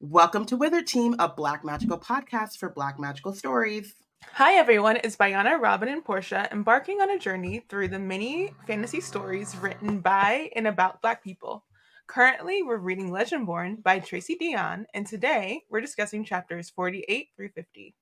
Welcome to Wizard Team, a Black Magical podcast for Black Magical stories. Hi everyone, it's Bayana, Robyn, and Porshèa embarking on a journey through the many fantasy stories written by and about Black people. Currently, we're reading Legendborn by Tracy Deonn, and today we're discussing chapters 48 through 50.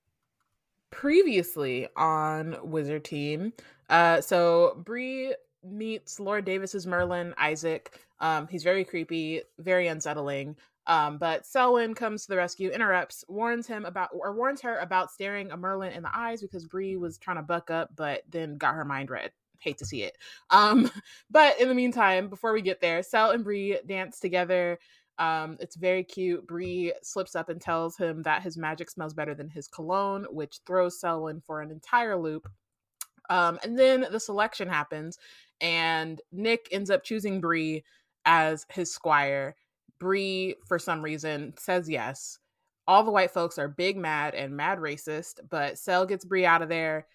Previously on Wizard Team, uh, so Bree meets Lord Davis's Merlin, Isaac. Um, he's very creepy, very unsettling. Um, but Selwyn comes to the rescue, interrupts, warns him about or warns her about staring a Merlin in the eyes because Bree was trying to buck up, but then got her mind read. Hate to see it. Um, but in the meantime, before we get there, Sel and Bree dance together. Um, it's very cute. Bree slips up and tells him that his magic smells better than his cologne, which throws Selwyn for an entire loop. Um, and then the selection happens, and Nick ends up choosing Bree as his squire Bree, for some reason, says yes. All the white folks are big mad and mad racist, but Sel gets Bree out of there.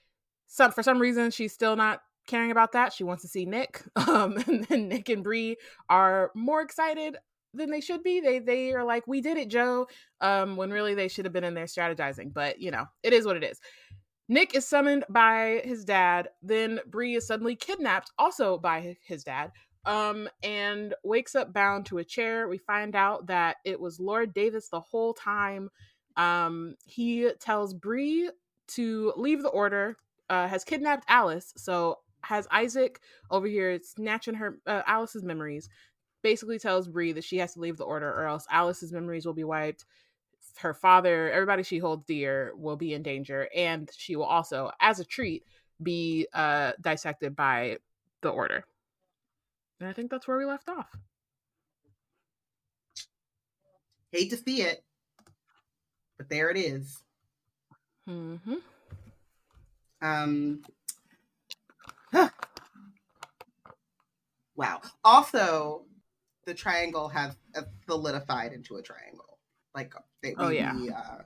Some for some reason she's still not caring about that. She wants to see Nick. Um, and then Nick and Bree are more excited than they should be. They they are like, "We did it, Joe," um, when really they should have been in there strategizing. But you know, it is what it is. Nick is summoned by his dad. Then Bree is suddenly kidnapped, also by his dad, um, and wakes up bound to a chair. We find out that it was Lord Davis the whole time. Um, he tells Bree to leave the order, uh, has kidnapped Alice, so has Isaac over here snatching her uh, Alice's memories. Basically tells Bree that she has to leave the order, or else Alice's memories will be wiped. Her father, everybody she holds dear, will be in danger, and she will also, as a treat, be uh, dissected by the order. And I think that's where we left off. Hate to see it, but there it is. Mm-hmm. Um. Huh. Wow. Also, the triangle has solidified into a triangle. Like, they, oh yeah. We, uh,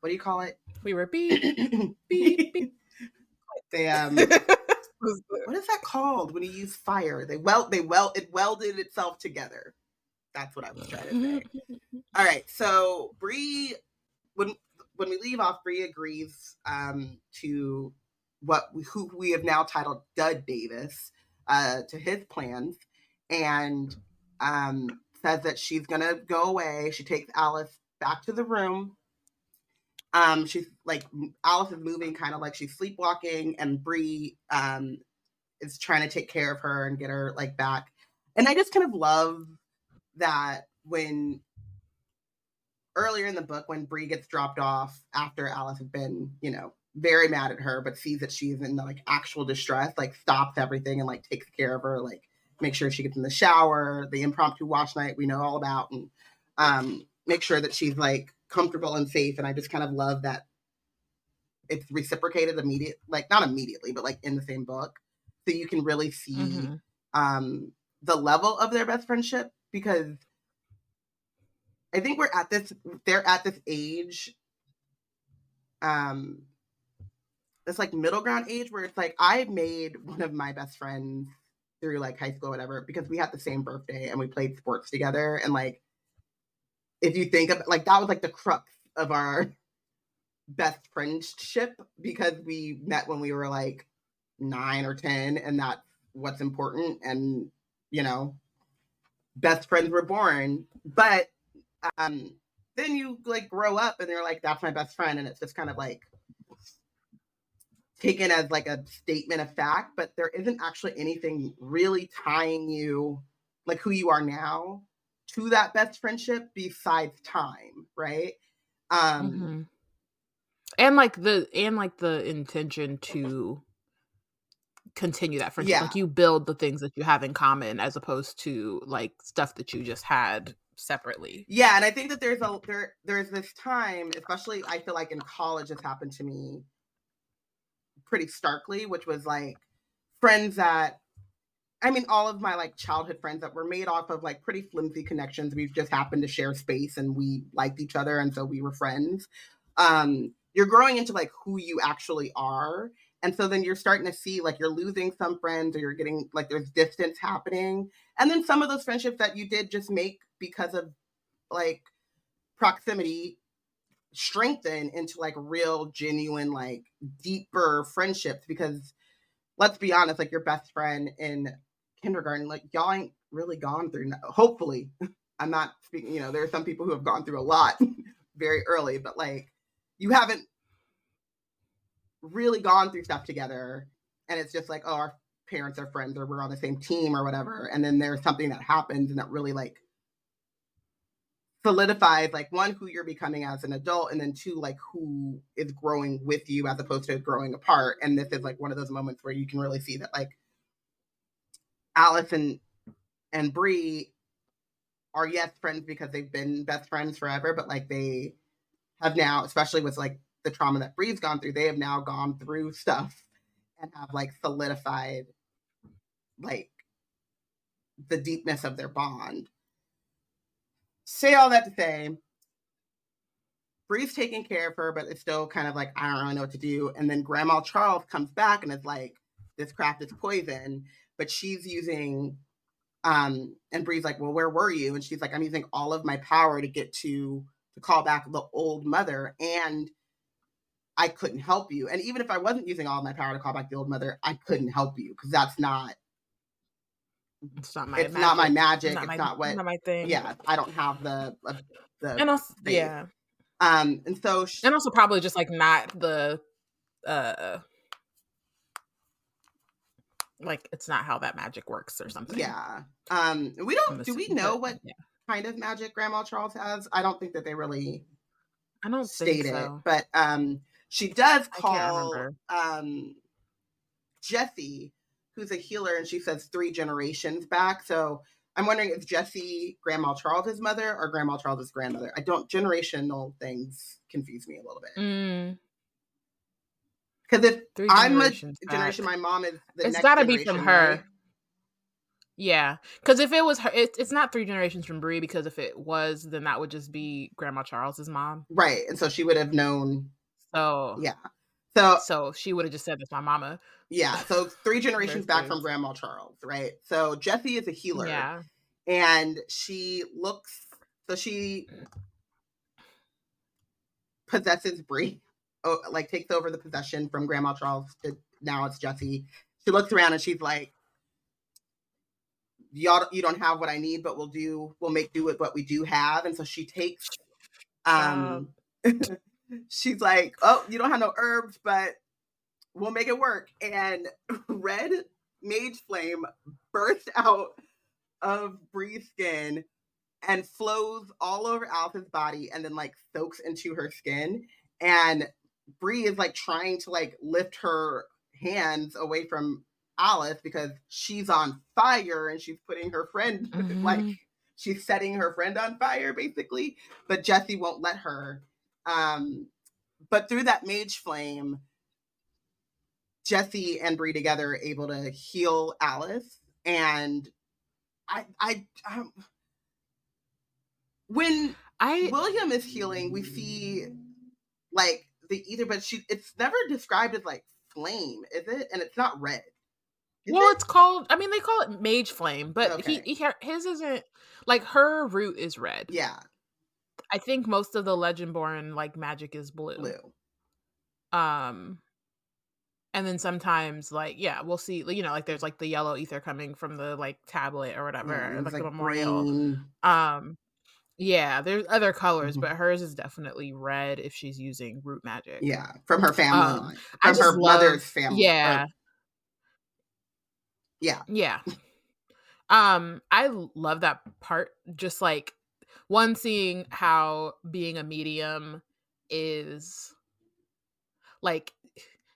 what do you call it? We were beep beep beep. They um. what is that called when you use fire? They weld they weld it welded itself together. That's what I was trying to say. All right, so Bree when when we leave off, Bree agrees um, to what we, who we have now titled Dud Davis uh, to his plans, and um, says that she's gonna go away. She takes Alice back to the room. Um, she's like Alice is moving kind of like she's sleepwalking, and Bree um is trying to take care of her and get her like back. And I just kind of love that when earlier in the book when Bree gets dropped off after Alice has been, you know, very mad at her, but sees that she's in like actual distress, like stops everything and like takes care of her, like make sure she gets in the shower, the impromptu wash night we know all about, and um, make sure that she's like comfortable and safe. And I just kind of love that it's reciprocated immediate, like not immediately, but like in the same book so you can really see mm-hmm. um, the level of their best friendship because I think we're at this they're at this age um this like middle ground age where it's like I made one of my best friends through like high school whatever because we had the same birthday and we played sports together and like if you think of like that was like the crux of our best friendship because we met when we were like nine or 10 and that's what's important. And, you know, best friends were born. But um, then you like grow up and they're like, that's my best friend. And it's just kind of like taken as like a statement of fact, but there isn't actually anything really tying you, like who you are now, to that best friendship besides time, right? Um, mm-hmm. and like the and like the intention to continue that friendship. Yeah. Like you build the things that you have in common as opposed to like stuff that you just had separately. Yeah, and I think that there's a there there's this time, especially I feel like in college this happened to me pretty starkly, which was like friends that I mean all of my like childhood friends that were made off of like pretty flimsy connections. We've just happened to share space and we liked each other and so we were friends. Um you're growing into like who you actually are And so then you're starting to see like you're losing some friends or you're getting like there's distance happening. And then some of those friendships that you did just make because of like proximity strengthen into like real genuine like deeper friendships because let's be honest like your best friend in kindergarten like y'all ain't really gone through hopefully i'm not speaking you know there are some people who have gone through a lot very early but like you haven't really gone through stuff together and it's just like oh our parents are friends or we're on the same team or whatever and then there's something that happens and that really like solidifies like one who you're becoming as an adult and then two like who is growing with you as opposed to growing apart and this is like one of those moments where you can really see that like alice and and bree are yes friends because they've been best friends forever but like they have now especially with like the trauma that bree's gone through they have now gone through stuff and have like solidified like the deepness of their bond say all that to say, Bree's taking care of her, but it's still kind of like, I don't really know what to do. And then Grandma Charles comes back and is like, this craft is poison, but she's using, um, and Bree's like, well, where were you? And she's like, I'm using all of my power to get to, to call back the old mother. And I couldn't help you. And even if I wasn't using all my power to call back the old mother, I couldn't help you because that's not it's not my. It's magic. not my magic. It's not, it's my, not what. Not my thing. Yeah, I don't have the uh, the. And also, thing. yeah. Um, and so she, and also probably just like not the, uh, like it's not how that magic works or something. Yeah. Um, we don't. Do we know what yeah. kind of magic Grandma Charles has? I don't think that they really. I don't state so. it, but um, she does call um, Jessie who's a healer, and she says three generations back. So I'm wondering if Jesse Grandma Charles's mother or Grandma Charles's grandmother. I don't generational things confuse me a little bit. Because mm. if i I'm a generation, my mom is. The it's got to be from her. Right? Yeah, because if it was her, it, it's not three generations from Bree. Because if it was, then that would just be Grandma Charles's mom, right? And so she would have known. So yeah, so so she would have just said that's my mama. Yeah. So three generations back from Grandma Charles, right? So Jessie is a healer. Yeah. And she looks so she possesses Bree. Oh, like takes over the possession from Grandma Charles to now it's Jessie. She looks around and she's like, Y'all you don't have what I need, but we'll do we'll make do with what we do have. And so she takes um, um she's like, Oh, you don't have no herbs, but we'll make it work. And red mage flame bursts out of Bree's skin and flows all over Alice's body and then like soaks into her skin. And Bree is like trying to like lift her hands away from Alice because she's on fire and she's putting her friend mm-hmm. like she's setting her friend on fire basically. But Jesse won't let her. Um, but through that mage flame, Jessie and Bree together able to heal Alice, and I, I, um, when I William is healing, we see like the ether, but she it's never described as like flame, is it? And it's not red. Is well, it? it's called. I mean, they call it mage flame, but okay. he, he his isn't like her root is red. Yeah, I think most of the Legendborn like magic is blue. Blue. Um, and then sometimes like yeah we'll see you know like there's like the yellow ether coming from the like tablet or whatever yeah, like, like the memorial. green. um yeah there's other colors mm-hmm. but hers is definitely red if she's using root magic. Yeah from her family um, from her love, mother's family yeah or, yeah. Yeah. Um i love that part just like one seeing how being a medium is like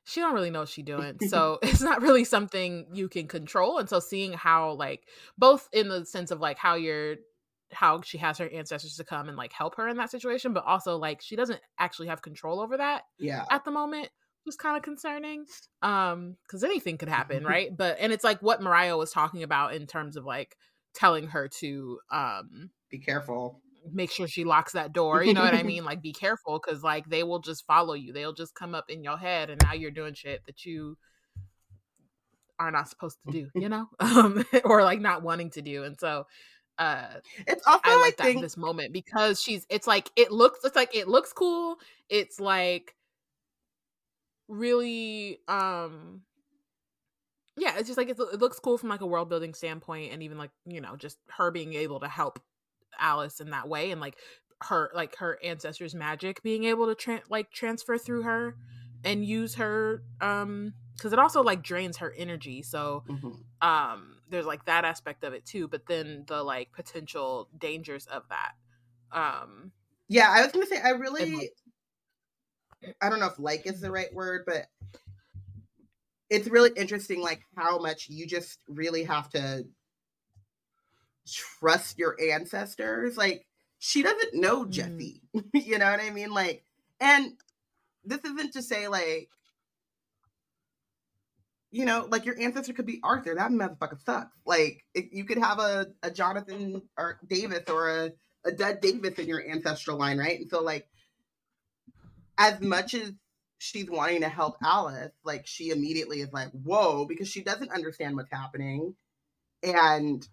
she don't really know what she's doing so it's not really something you can control and so seeing how like both in the sense of like how you're how she has her ancestors to come and like help her in that situation but also like she doesn't actually have control over that yeah. at the moment was kind of concerning um because anything could happen right? But and it's like what mariah was talking about in terms of like telling her to um be careful make sure she locks that door. You know what I mean? Like be careful because like they will just follow you. They'll just come up in your head and now you're doing shit that you are not supposed to do, you know? Um or like not wanting to do. And so uh it's also I like I that in this moment because she's it's like it looks it's like it looks cool. It's like really um yeah, it's just like it's, it looks cool from like a world building standpoint, and even like you know just her being able to help Alice in that way, and like her like her ancestors' magic being able to tra- like transfer through her and use her um because it also like drains her energy. So Mhm. um there's like that aspect of it too, but then the like potential dangers of that. Um Yeah, I was gonna say I really like I don't know if like is the right word, but it's really interesting like how much you just really have to trust your ancestors. Like she doesn't know mm, Jesse. you know what I mean? Like and this isn't to say like you know, like your ancestor could be Arthur. That motherfucker sucks. Like if you could have a, a Jonathan or Davis or a, a dead Davis in your ancestral line, right? And so like as much as she's wanting to help Alice, like she immediately is like, whoa, because she doesn't understand what's happening. And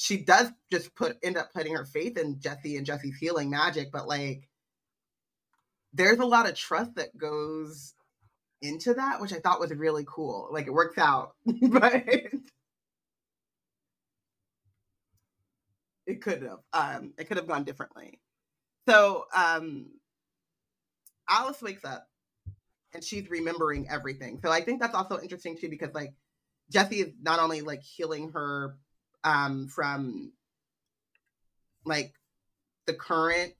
she does just put end up putting her faith in Jesse and Jesse's healing magic, but like there's a lot of trust that goes into that, which I thought was really cool. Like it works out, but it could have. Um, it could have gone differently. So um Alice wakes up and she's remembering everything. So I think that's also interesting too, because like Jesse is not only like healing her um from like the current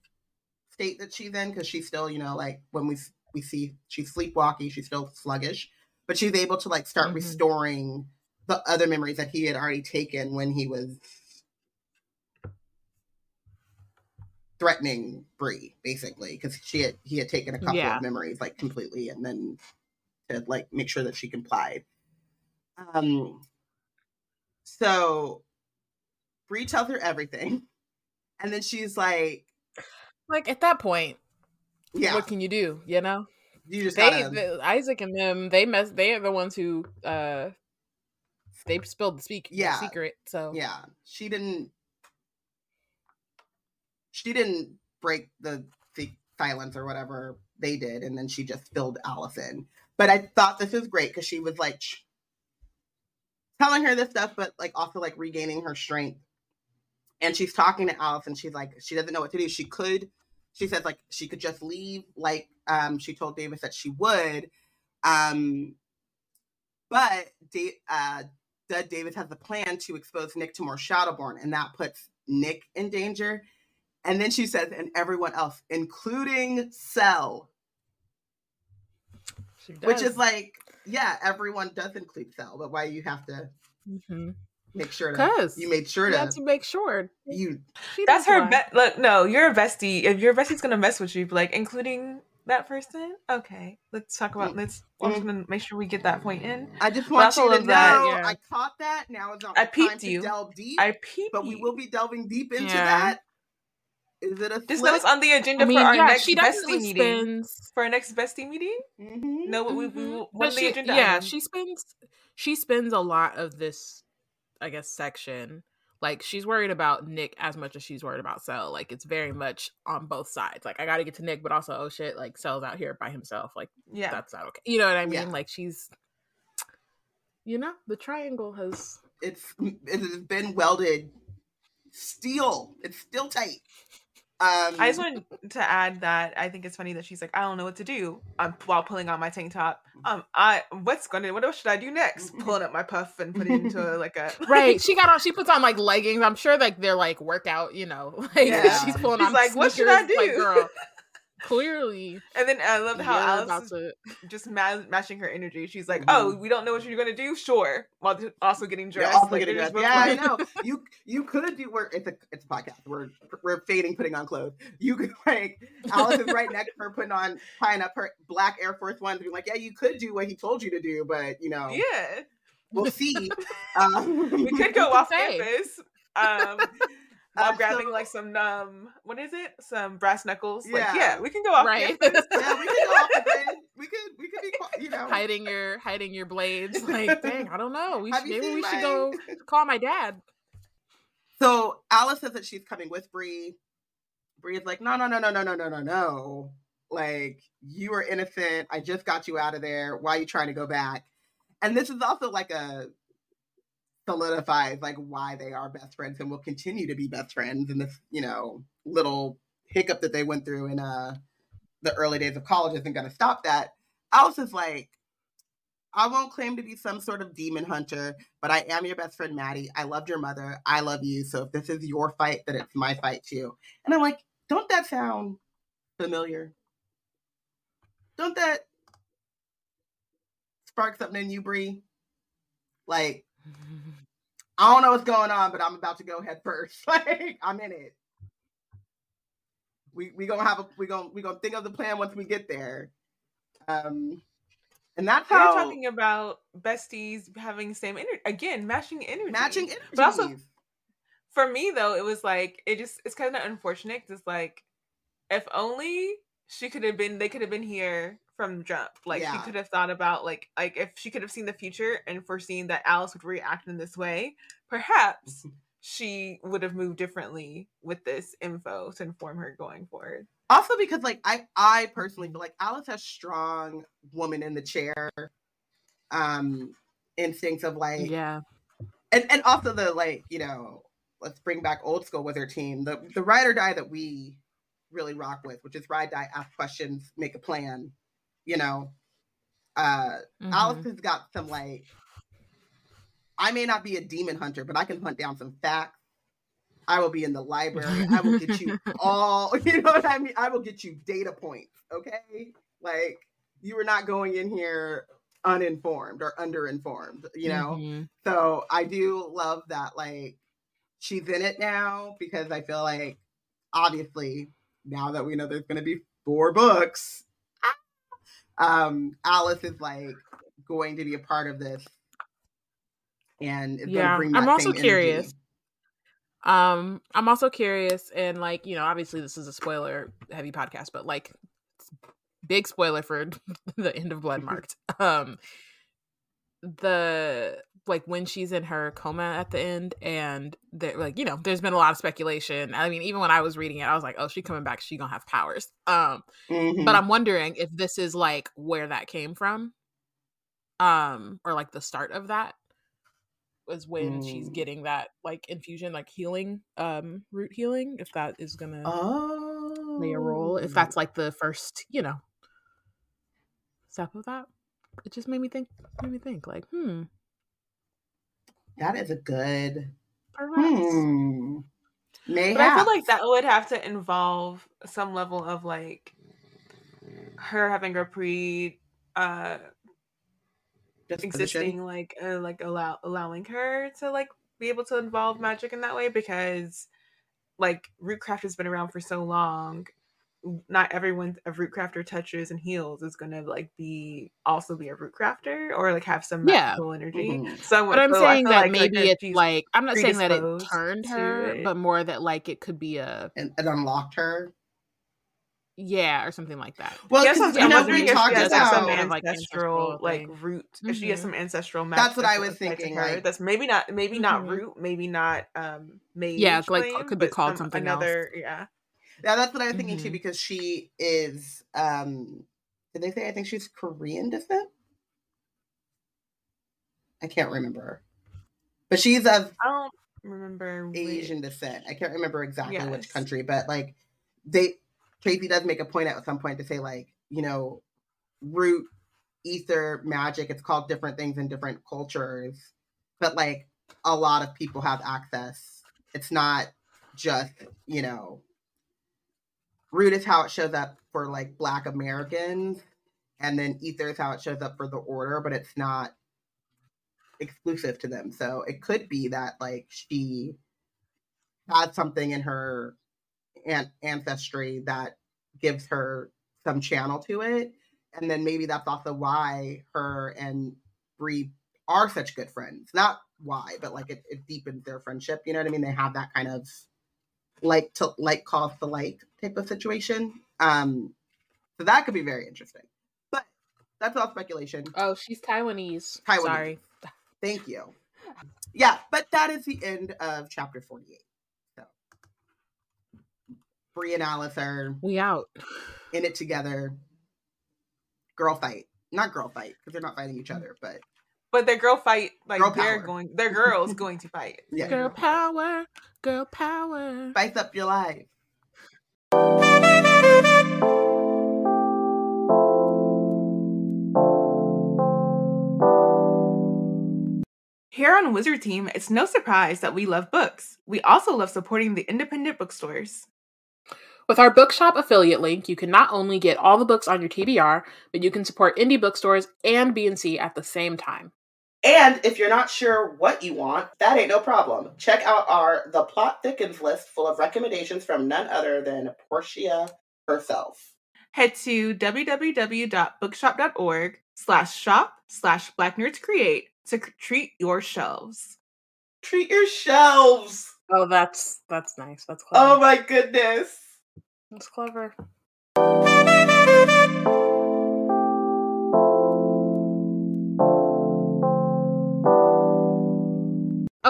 state that she's in, because she's still, you know, like when we we see she's sleepwalking, she's still sluggish, but she's able to like start mhm. restoring the other memories that he had already taken when he was threatening Bree, basically, because she had he had taken a couple yeah. of memories like completely, and then to like make sure that she complied. Um, so Bree tells her everything, and then she's like, Like at that point, "Yeah, what can you do? You know, you just they, gotta, the, Isaac and them, they mess. They are the ones who uh they spilled the speak the secret. So yeah." She didn't. She didn't break the, the silence or whatever they did, and then she just filled Alice in. But I thought this was great because she was like telling her this stuff, but like also like regaining her strength. And she's talking to Alice, and she's like, she doesn't know what to do. She could, she says like she could just leave, like um she told Davis that she would, um, but da- uh, Dud Davis has a plan to expose Nick to more Shadowborn, and that puts Nick in danger. And then she says, and everyone else, including Sel, which is like, yeah, everyone does include Sel, but why you have to Mhm. Make sure to, 'Cause you made sure you to, have to make sure you, she That's her why. bet. Look, no, you're a bestie. If your bestie's gonna mess with you, like, including that person. Okay, let's talk about. Mm, let's. I'm just mm. gonna make sure we get that point in. I just But want also you to love that, know, yeah. I caught that. Now is not I the time peeped to you. delve deep, I peep. but we will be delving deep into Yeah. that. Is it a Just know it's on the agenda I mean, for our yeah, next she bestie definitely meeting. For our next bestie meeting, Mhm. know what we, mm-hmm. we will. What the she- agenda? yeah, item. she spends. She spends a lot of this, I guess, section. Like she's worried about Nick as much as she's worried about Sel. Like it's very mm. much on both sides. Like I got to get to Nick, but also oh shit, like Sel's out here by himself. Like Yeah. that's not okay. You know what I mean? Yeah. Like she's, you know, the triangle has. It's it has been welded steel. It's still tight. Um, I just wanted to add that I think it's funny that she's like, I don't know what to do um, while pulling on my tank top. Um, I what's gonna what else should I do next? Pulling up my puff and putting it into like a Right, she got on. She puts on like leggings. I'm sure like they're like workout. You know, like Yeah. she's pulling She's on. like, "What should I sneakers," Like, do? girl, clearly, And then I love how you're Alice is to. just ma- matching her energy. She's like. "Oh, we don't know what you're gonna do. Sure," while th- also getting You're dressed. also Like, getting dressed. Yeah, I know. You you could do. We're it's a it's a podcast. We're we're fading putting on clothes. You could like Alice is right next to her putting on tying up her black Air Force Ones, being like, yeah, you could do what he told you to do, but you know, Yeah, we'll see. Um, we could go Who off say? campus. Um, while grabbing like some um what is it? Some brass knuckles. Yeah, like, yeah we can go off right. yeah, we can go off the grid. We could we could be you know hiding your hiding your blades. Like, dang, I don't know. We should, maybe we my... should go call my dad. So Alice says that she's coming with Bree. Bree is like, no, no, no, no, no, no, no, no, no. Like, you are innocent. I just got you out of there. Why are you trying to go back? And this is also like a solidifies like why they are best friends and will continue to be best friends in this, you know, little hiccup that they went through in uh the early days of college isn't gonna stop that. Alice is like, I won't claim to be some sort of demon hunter, but I am your best friend, Maddie. I loved your mother. I love you. So if this is your fight, then it's my fight too. And I'm like, don't that sound familiar? Don't that spark something in you, Bree? Like, I don't know what's going on, but I'm about to go head first. like, I'm in it. We we gonna have a we gonna we gonna think of the plan once we get there. Um, and that's how you're talking about besties having same energy again, matching energy, matching energy. But also, for me though, it was like it just it's kind of unfortunate. It's like if only she could have been, they could have been here from jump. Like yeah. she could have thought about like like if she could have seen the future and foreseen that Alice would react in this way, perhaps she would have moved differently with this info to inform her going forward. Also because like I I personally feel like Alice has strong woman in the chair um instincts of like yeah. And and also the like, you know, let's bring back old school with her team. The the ride or die that we really rock with, which is ride die, ask questions, make a plan. You know, uh, mm-hmm. Alice has got some like. I may not be a demon hunter, but I can hunt down some facts. I will be in the library. I will get you all. You know what I mean? I will get you data points. Okay, like you were not going in here uninformed or underinformed. You know, mm-hmm. so I do love that. Like she's in it now because I feel like obviously now that we know there's going to be four books, um, Alice is like going to be a part of this, and yeah, I'm also curious. Energy. Um, I'm also curious, and like you know, obviously this is a spoiler heavy podcast, but like big spoiler for the end of Bloodmarked. um, the like when she's in her coma at the end and they're like you know there's been a lot of speculation i mean even when i was reading it i was like oh she coming back she gonna have powers um mm-hmm. but i'm wondering if this is like where that came from um or like the start of that was when mm. she's getting that like infusion like healing um root healing if that is gonna oh. play a role if that's like the first you know step of that it just made me think made me think like hmm that is a good hmm. Mayhap. but i feel like that would have to involve some level of like her having a pre uh existing like uh, like allow allowing her to like be able to involve magic in that way because like rootcraft has been around for so long not everyone a root crafter touches and heals is going to like be also be a root crafter or like have some magical yeah. energy. Mm-hmm. So, but I'm so saying that like, maybe like, it's like I'm not saying that it turned her, it. but more that like it could be a and it unlocked her. Yeah, or something like that. Well, yeah, you know, we talked about some ancestral like, like root. Mm-hmm. If she has mm-hmm. some ancestral magic, that's what I was thinking. Right? That's maybe not, maybe mm-hmm. not root, maybe not um mage. Yeah, like could be called some, something another. Else. Yeah, yeah, that's what I was thinking mm-hmm. too, because she is um did they say I think she's Korean descent? I can't remember. But she's of I don't remember Asian which... descent. I can't remember exactly yes. which country, but like they Tracy does make a point at some point to say like, you know, root, ether, magic, it's called different things in different cultures. But like a lot of people have access. It's not just, you know, root is how it shows up for like black americans and then ether is how it shows up for the order but it's not exclusive to them. So it could be that like she had something in her an- ancestry that gives her some channel to it and then maybe that's also why her and Bree are such good friends. Not why but like it, it deepens their friendship you know what i mean? They have that kind of like to like cause the like type of situation. Um, so that could be very interesting. But that's all speculation. Oh, she's Taiwanese. Taiwanese. Sorry. Thank you. Yeah, but that is the end of chapter 48. So Bree and Alice are We out. in it together. Girl fight. Not girl fight, because they're not fighting each other, but But their girl fight, like Girl they're power. going, their girls going to fight. yeah. Girl power. Girl power. Spice up your life. Here on Wizard Team, it's no surprise that we love books. We also love supporting the independent bookstores. With our bookshop affiliate link, you can not only get all the books on your TBR, but you can support indie bookstores and B&C at the same time. And if you're not sure what you want, that ain't no problem. Check out our The Plot Thickens list full of recommendations from none other than Porshèa herself. Head to www.bookshop.org slash shop slash black nerds create to treat your shelves. Treat your shelves. Oh, that's that's nice. That's oh clever. Oh my goodness. that's clever.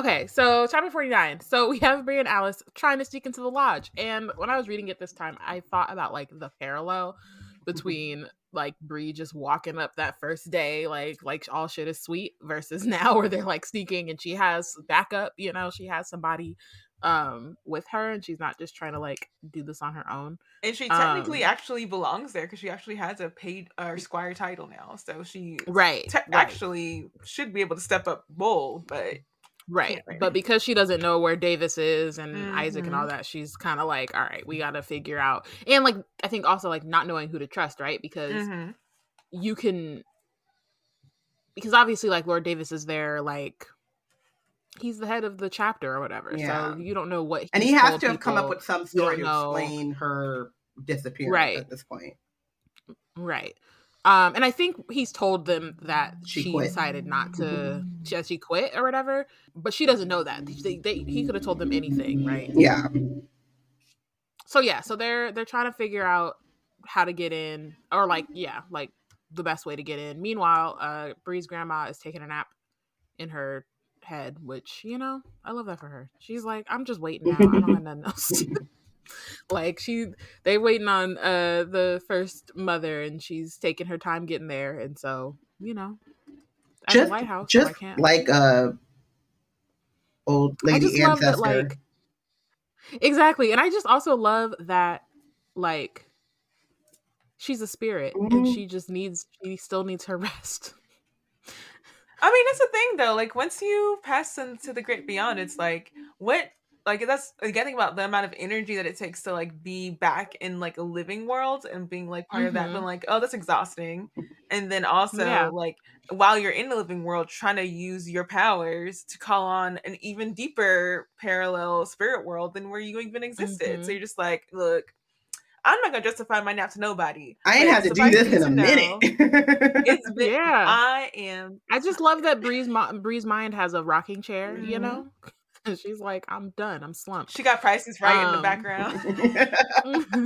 Okay, so chapter 49. So we have Bree and Alice trying to sneak into the lodge. And when I was reading it this time, I thought about like the parallel between like Bree just walking up that first day, like like all shit is sweet, versus now where they're like sneaking and she has backup, you know, she has somebody um with her and she's not just trying to like do this on her own. And she technically Um, actually belongs there because she actually has a paid uh, squire title now. So she Right. te- right. actually should be able to step up bold, but Right. Right But because she doesn't know where Davis is and Isaac and all Mhm. that, she's kind of like, all right, we got to figure out. And like, I think also like not knowing who to trust, right? Because Mhm. you can, because obviously, like, Lord Davis is there, like, he's the head of the chapter or whatever. Yeah. So you don't know what. And he has to have come up with some story to know. explain her disappearance Right. at this point. Right. Um, and I think he's told them that She she, decided not to, she, she quit or whatever, but she doesn't know that. They, they, he could have told them anything, right? Yeah. so yeah so they're they're trying to figure out how to get in or like yeah like the best way to get in meanwhile uh bree's grandma is taking a nap in her head which you know i love that for her she's like i'm just waiting now i don't have nothing else like she they waiting on uh the first mother and she's taking her time getting there and so you know at Just, the lighthouse so I just can't like a old I lady just love ancestor. that, like, exactly, and I just also love that, like, she's a spirit, and Mhm. she just needs, she still needs her rest. I mean, that's the thing though. Like once you pass into the great beyond, it's like what like that's like, I think about the amount of energy that it takes to like be back in like a living world and being like part of that, but like, oh, that's exhausting. And then also Yeah. like while you're in the living world, trying to use your powers to call on an even deeper parallel spirit world than where you even existed. Mhm. So you're just like, look, I'm not gonna justify my nap to nobody. I ain't have to do this in a minute. It's been, Yeah. I am I just love that Bree's mo- Bree's mind has a rocking chair, you Mhm. know, she's like, I'm done, I'm slumped. She got prices right in the Um, background.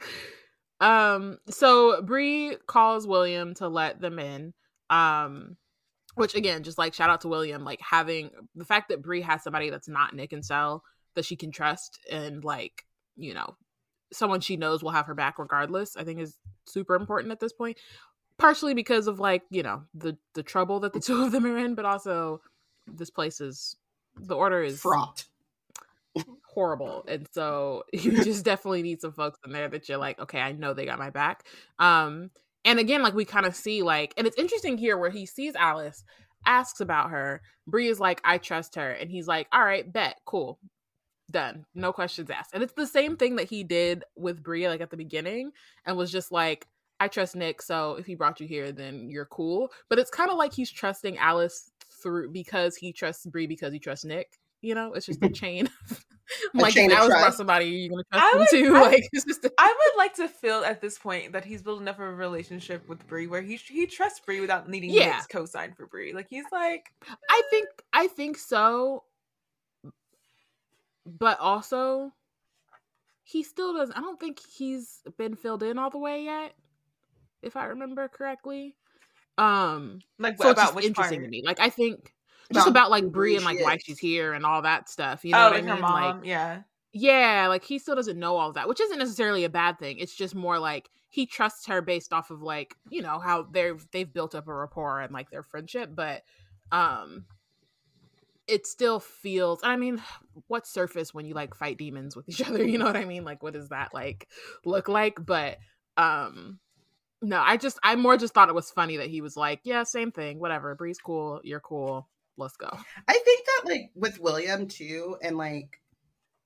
um so Bree calls William to let them in. Um which again, just like shout out to William, like having the fact that Bree has somebody that's not Nick and Sel that she can trust and like, you know, someone she knows will have her back regardless, I think is super important at this point. Partially because of like, you know, the the trouble that the two of them are in, but also this place is the order is Fraught. horrible. And so you just definitely need some folks in there that you're like okay i know they got my back. Um and again like we kind of see like and it's interesting here where he sees alice asks about her. Bree is like i trust her. And he's like all right bet cool done no questions asked. And it's the same thing that he did with Bree like at the beginning and was just like i trust nick so if he brought you here then you're cool. But it's kind of like he's trusting alice through because he trusts Bree because he trusts nick you know it's just a chain like chain if of Alice brought trust. somebody, you're gonna I trust them would- too. I- like it's just a- I would like to feel at this point that he's building up a relationship with Bree where he he trusts Bree without needing Yeah. Nick's co-sign for Bree. Like he's like, I think I think so. but also he still does I don't think he's been filled in all the way yet, if I remember correctly. Um Like so about just which interesting part? to me. Like I think just About about like Bree and like why she's here and all that stuff. You know oh, what like I her mean? mom. Like yeah. yeah, like he still doesn't know all that, which isn't necessarily a bad thing. It's just more like he trusts her based off of like, you know, how they've they've built up a rapport and like their friendship, but um it still feels I mean, what surface when you like fight demons with each other, you know what I mean? Like what does that like look like? But um no, I just I more just thought it was funny that he was like, Yeah, same thing, whatever. Bree's cool, you're cool, let's go. I think that like with William too, and like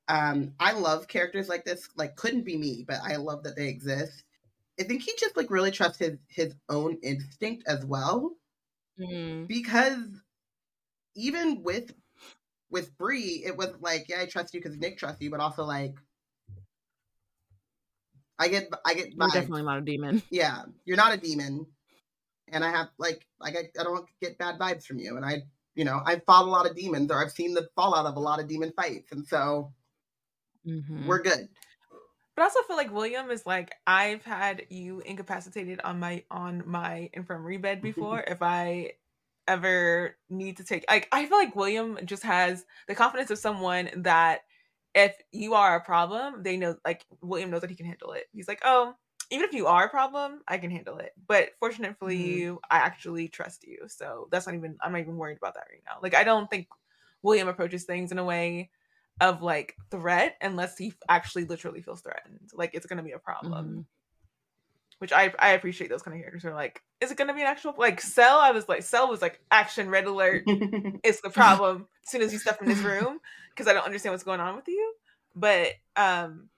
um I love characters like this. Like couldn't be me, but I love that they exist. I think he just like really trusts his his own instinct as well. Mm, Because even with with Bree, it was like, yeah, I trust you because Nick trusts you, but also like I get I get you're vibes. definitely not a demon. yeah, you're not a demon, and I have like like I I don't get bad vibes from you, and I you know I've fought a lot of demons, or I've seen the fallout of a lot of demon fights, and so Mhm. we're good. But I also feel like William is like I've had you incapacitated on my on my infirmary bed before. if I ever need to take like I feel like William just has the confidence of someone that if you are a problem, they know like William knows that he can handle it. He's like, oh, even if you are a problem, I can handle it. But fortunately, Mhm. you, I actually trust you, so that's not even I'm not even worried about that right now. Like I don't think William approaches things in a way of like threat unless he actually literally feels threatened. Like it's gonna be a problem. Mhm. Which I I appreciate those kind of characters who are like, is it gonna be an actual like Sel? I was like, Sel was like action red alert. It's the problem as soon as you step in this room because I don't understand what's going on with you. But um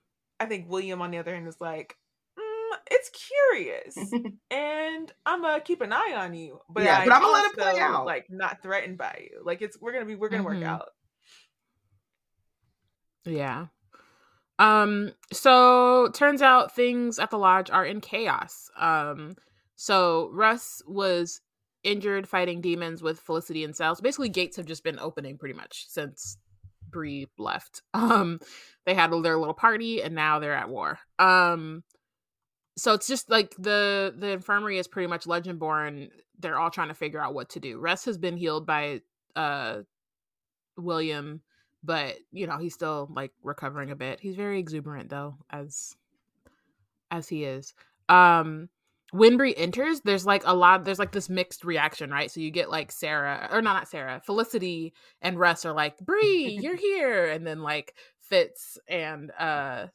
I think William on the other hand is like, mm, it's curious and I'm gonna keep an eye on you. But Yeah, I but I'ma let it play out. Like not threatened by you. Like it's we're gonna be we're gonna Mhm. work out. Yeah. Um so turns out things at the lodge are in chaos. Um so Russ was injured fighting demons with Felicity and Cells. Basically gates have just been opening pretty much since Bree left. Um they had their little party and now they're at war. Um so it's just like the the infirmary is pretty much legendborn. They're all trying to figure out what to do. Russ has been healed by uh William but you know he's still like recovering a bit he's very exuberant though as as he is um when Bree enters there's like a lot there's like this mixed reaction right? So you get like sarah or no not sarah felicity and russ are like Bree, you're here. And then like fitz and uh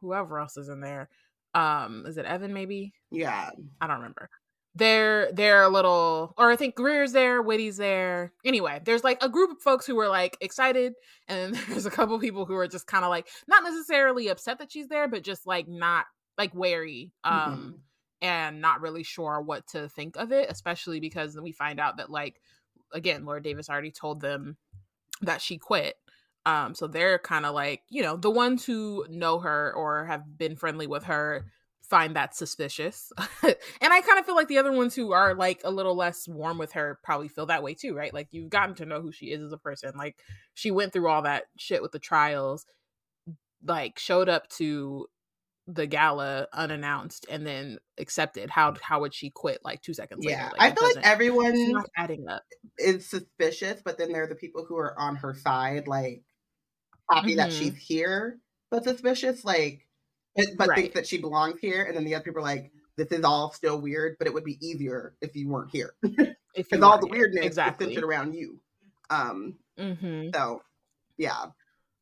whoever else is in there um is it evan maybe? Yeah, I don't remember. They're they're a little or I think Greer's there, Witty's there. Anyway, there's like a group of folks who were like excited, and then there's a couple people who are just kind of like not necessarily upset that she's there, but just like not like wary um and not really sure what to think of it, especially because we find out that like again, Lord Davis already told them that she quit. Um, so they're kind of like, you know, the ones who know her or have been friendly with her find that suspicious. and I kind of feel like the other ones who are like a little less warm with her probably feel that way too, right? Like you've gotten to know who she is as a person. Like she went through all that shit with the trials, like showed up to the gala unannounced and then accepted. How how would she quit like two seconds yeah. later? I feel like everyone adding up. is suspicious, but then there are the people who are on her side, like happy that Mhm. she's here, but suspicious, like, but, but Right. think that she belongs here. And then the other people are like, this is all still weird, but it would be easier if you weren't here because all the weirdness exactly. is centered around you. Um, hmm so yeah,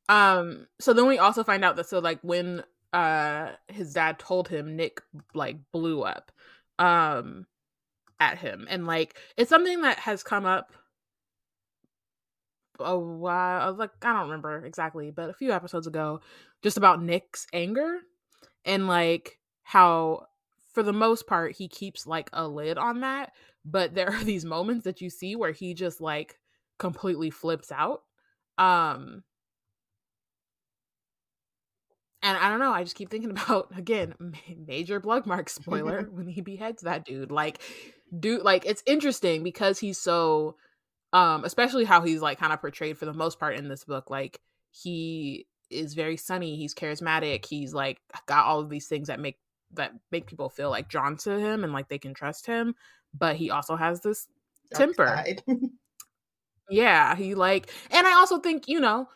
Um, so then we also find out that so like when uh his dad told him Nick like blew up um at him and like it's something that has come up a while like I don't remember exactly, but a few episodes ago, just about Nick's anger and like how for the most part he keeps like a lid on that, but there are these moments that you see where he just like completely flips out. Um and I don't know, I just keep thinking about again, ma- major blood mark spoiler when he beheads that dude. Like dude like it's interesting because he's so um especially how he's like kind of portrayed for the most part in this book like he is very sunny he's charismatic he's like got all of these things that make that make people feel like drawn to him and like they can trust him but he also has this temper yeah he like and i also think you know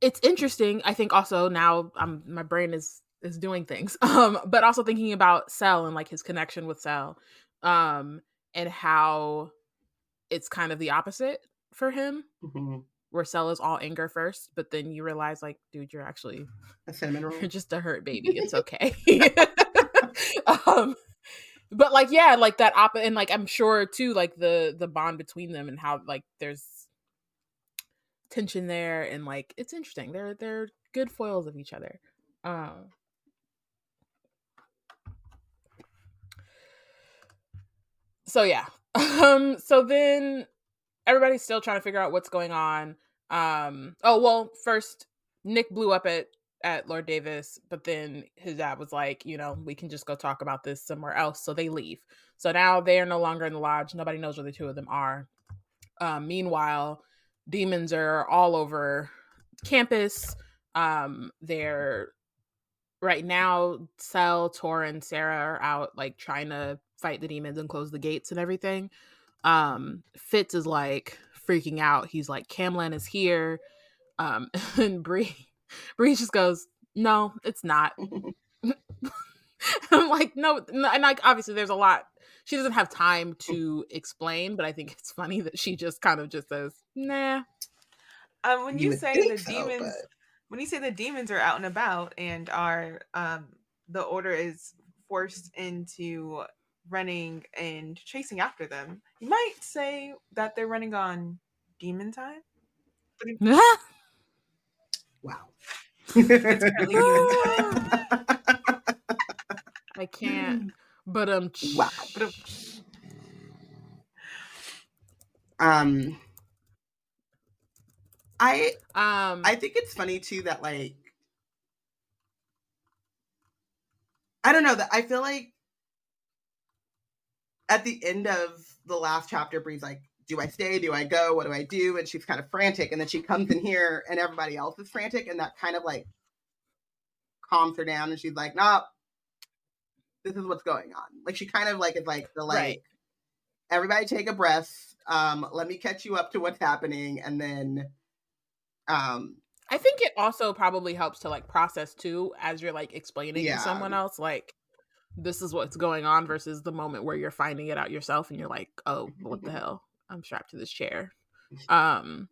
it's interesting i think also now i'm my brain is is doing things um but also thinking about Sel and like his connection with Sel um and how it's kind of the opposite for him mm-hmm. where Sel is all anger first but then you realize like dude you're actually a cinnamon roll you're just a hurt baby. It's okay. Um but like yeah like that op and like i'm sure too like the the bond between them and how like there's tension there and like it's interesting. They're they're good foils of each other. Um so yeah. Um so then everybody's still trying to figure out what's going on. Um oh well first nick blew up at at lord davis but then his dad was like you know we can just go talk about this somewhere else. So they leave. So now they are no longer in the lodge. Nobody knows where the two of them are. Um meanwhile demons are all over campus um they're right now Sel, Tor, and Sarah are out like trying to fight the demons and close the gates and everything. Um, Fitz is like freaking out. He's like, Camlann is here. Um, and Bree, Bree just goes, No, it's not. I'm like, no, no, and like obviously there's a lot. She doesn't have time to explain, but I think it's funny that she just kind of just says, "Nah." Um, when you, you say the so, demons, but... when you say the demons are out and about and are um, the order is forced into running and chasing after them. You might say that they're running on demon time. wow. I can't. But um wow. Um I um I think it's funny too that like I don't know that I feel like at the end of the last chapter, Bree's like, do I stay? Do I go? What do I do? And she's kind of frantic. And then she comes in here and everybody else is frantic. And that kind of like calms her down. And she's like, nah, this is what's going on. Like she kind of like is like the like, right. everybody take a breath. Um, let me catch you up to what's happening. And then um I think it also probably helps to like process too as you're like explaining yeah. to someone else. Like this is what's going on versus the moment where you're finding it out yourself and you're like, oh, what the hell? I'm strapped to this chair. Um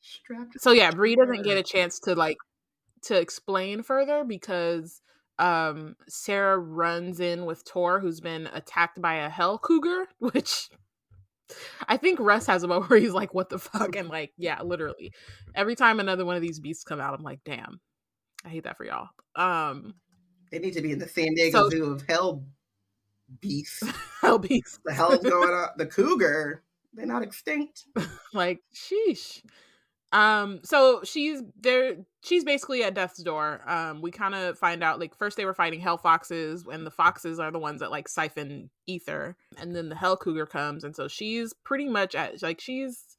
strapped so yeah, Bree doesn't get a chance to like to explain further because um Sarah runs in with Tor who's been attacked by a hell cougar, which I think Russ has a moment where he's like, "What the fuck?" and like, yeah, literally, every time another one of these beasts come out, I'm like, "Damn, I hate that for y'all." Um, they need to be in the San Diego so, Zoo of hell beasts. hell beasts. The hell's going on? The cougar. They're not extinct. like, sheesh. Um, so she's there. She's basically at death's door. Um, we kind of find out like first they were fighting hell foxes, and the foxes are the ones that like siphon ether, and then the hell cougar comes, and so she's pretty much at like she's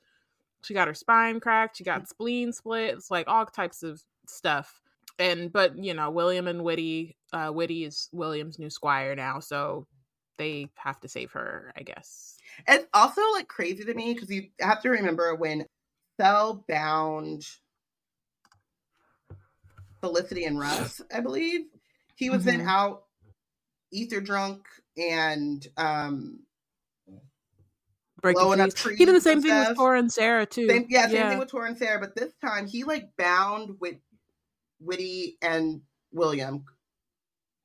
she got her spine cracked, she got spleen split, it's like all types of stuff and but you know william and Witty uh Witty is william's new squire now so they have to save her i guess it's also like crazy to me because you have to remember when Sel bound felicity and russ i believe he was mm-hmm. then out ether drunk and um blowing up trees he did the same thing with Tor and Sarah too. Same, yeah, same yeah. thing with Tor and Sarah, but this time he like bound with Witty and William,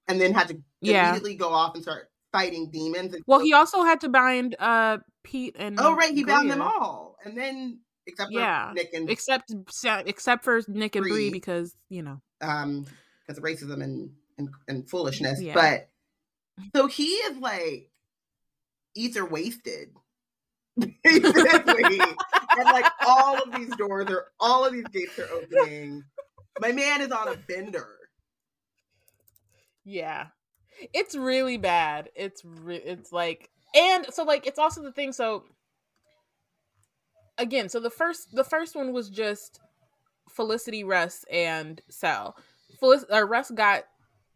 and then had to yeah. immediately go off and start fighting demons. well, he also had to bind uh Pete and oh right, he bound them all, and then except for yeah, Nick and except except for Nick and Bree because you know um because of racism and and, and foolishness, yeah. but so he is like ether wasted. Basically. and like all of these doors are all of these gates are opening my man is on a bender. Yeah. It's really bad. It's re- it's like and so like it's also the thing so again, so the first the first one was just Felicity, Russ, and Sel. Felic- uh, Russ got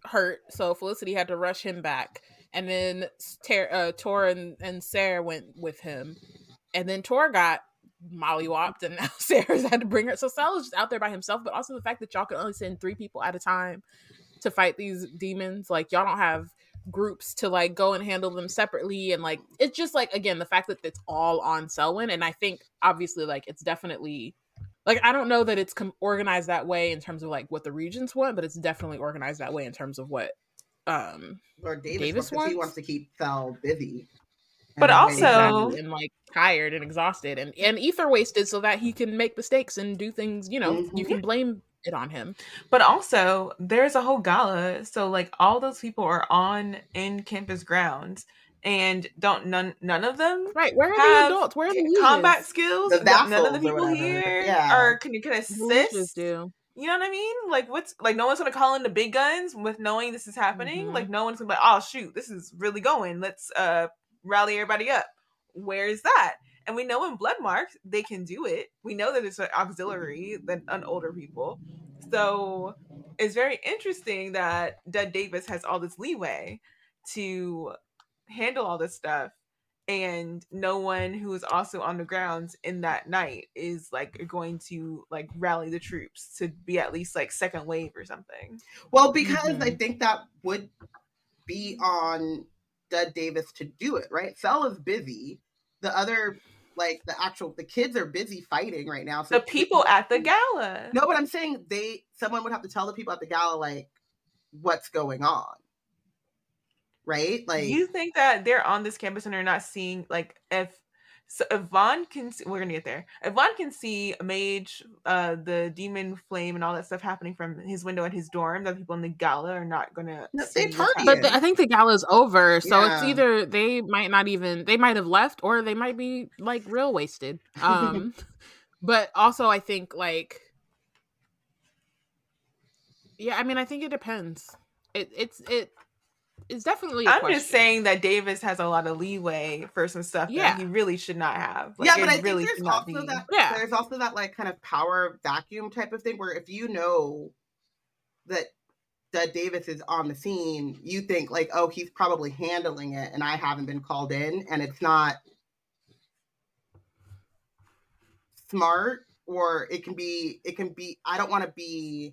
hurt, so Felicity had to rush him back, and then Ter- uh, Tor and, and Sarah went with him, and then Tor got mollywopped, and now Sarah's had to bring her. So Sel is just out there by himself, but also the fact that y'all can only send three people at a time to fight these demons, like y'all don't have groups to like go and handle them separately and like it's just like again the fact that it's all on Selwyn and I think obviously like it's definitely like I don't know that it's com- organized that way in terms of like what the Regents want, but it's definitely organized that way in terms of what um Lord Davis, Davis wants, he wants? wants to keep fell busy. But And also- and like tired and exhausted and and ether wasted so that he can make mistakes and do things you know you Mhm. can blame it on him But also, there's a whole gala, so like all those people are on in campus grounds, and don't none none of them right where are Have the adults where are the combat leaders? skills. The None of the or people here Yeah. are can you can The leaders assist. do You know what I mean? Like what's like no one's gonna call in the big guns with knowing this is happening. Mhm. Like no one's gonna be like, oh shoot, this is really going. Let's uh rally everybody up. Where is that? And we know in Bloodmarked they can do it. We know that it's an auxiliary than on older people. So it's very interesting that Dud Davis has all this leeway to handle all this stuff and no one who is also on the grounds in that night is like going to like rally the troops to be at least like second wave or something. Well, because I Mhm. think that would be on Dud Davis to do it, right? Fel is busy. The other, like the actual, the kids are busy fighting right now. So The people at the gala. No, but I'm saying they, someone would have to tell the people at the gala like what's going on, right? Like, you think that they're on this campus and they're not seeing like if so if Vaughn can see, we're gonna get there. If Vaughn can see a Mage, uh, the demon flame and all that stuff happening from his window at his dorm, that people in the gala are not gonna. No, see they what's party. But the, I think the gala's over, so it's either they might not even they might have left or they might be like real wasted. Um but also I think like Yeah, I mean I think it depends. It it's it it's definitely i I'm just saying that Davis has a lot of leeway for some stuff Yeah. that he really should not have. Like, yeah, but I think there's also be. that Yeah. there's also that like kind of power vacuum type of thing where if you know that that Davis is on the scene, you think like, oh, he's probably handling it, and I haven't been called in, and it's not smart, or it can be, it can be. I don't want to be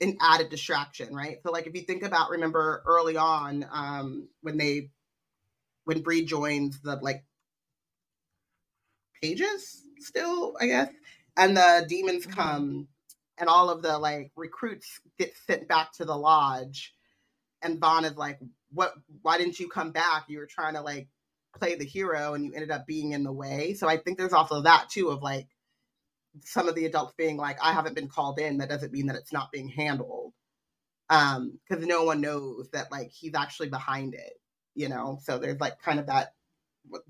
an added distraction, right? So like if you think about, remember early on um, when they when Bree joins the like pages still, I guess. And the demons Mhm. come and all of the like recruits get sent back to the lodge. And Vaughn is like, What why didn't you come back? You were trying to like play the hero and you ended up being in the way. So I think there's also that too of like some of the adults being like, I haven't been called in. That doesn't mean that it's not being handled. Um, because no one knows that like he's actually behind it, you know. So there's like kind of that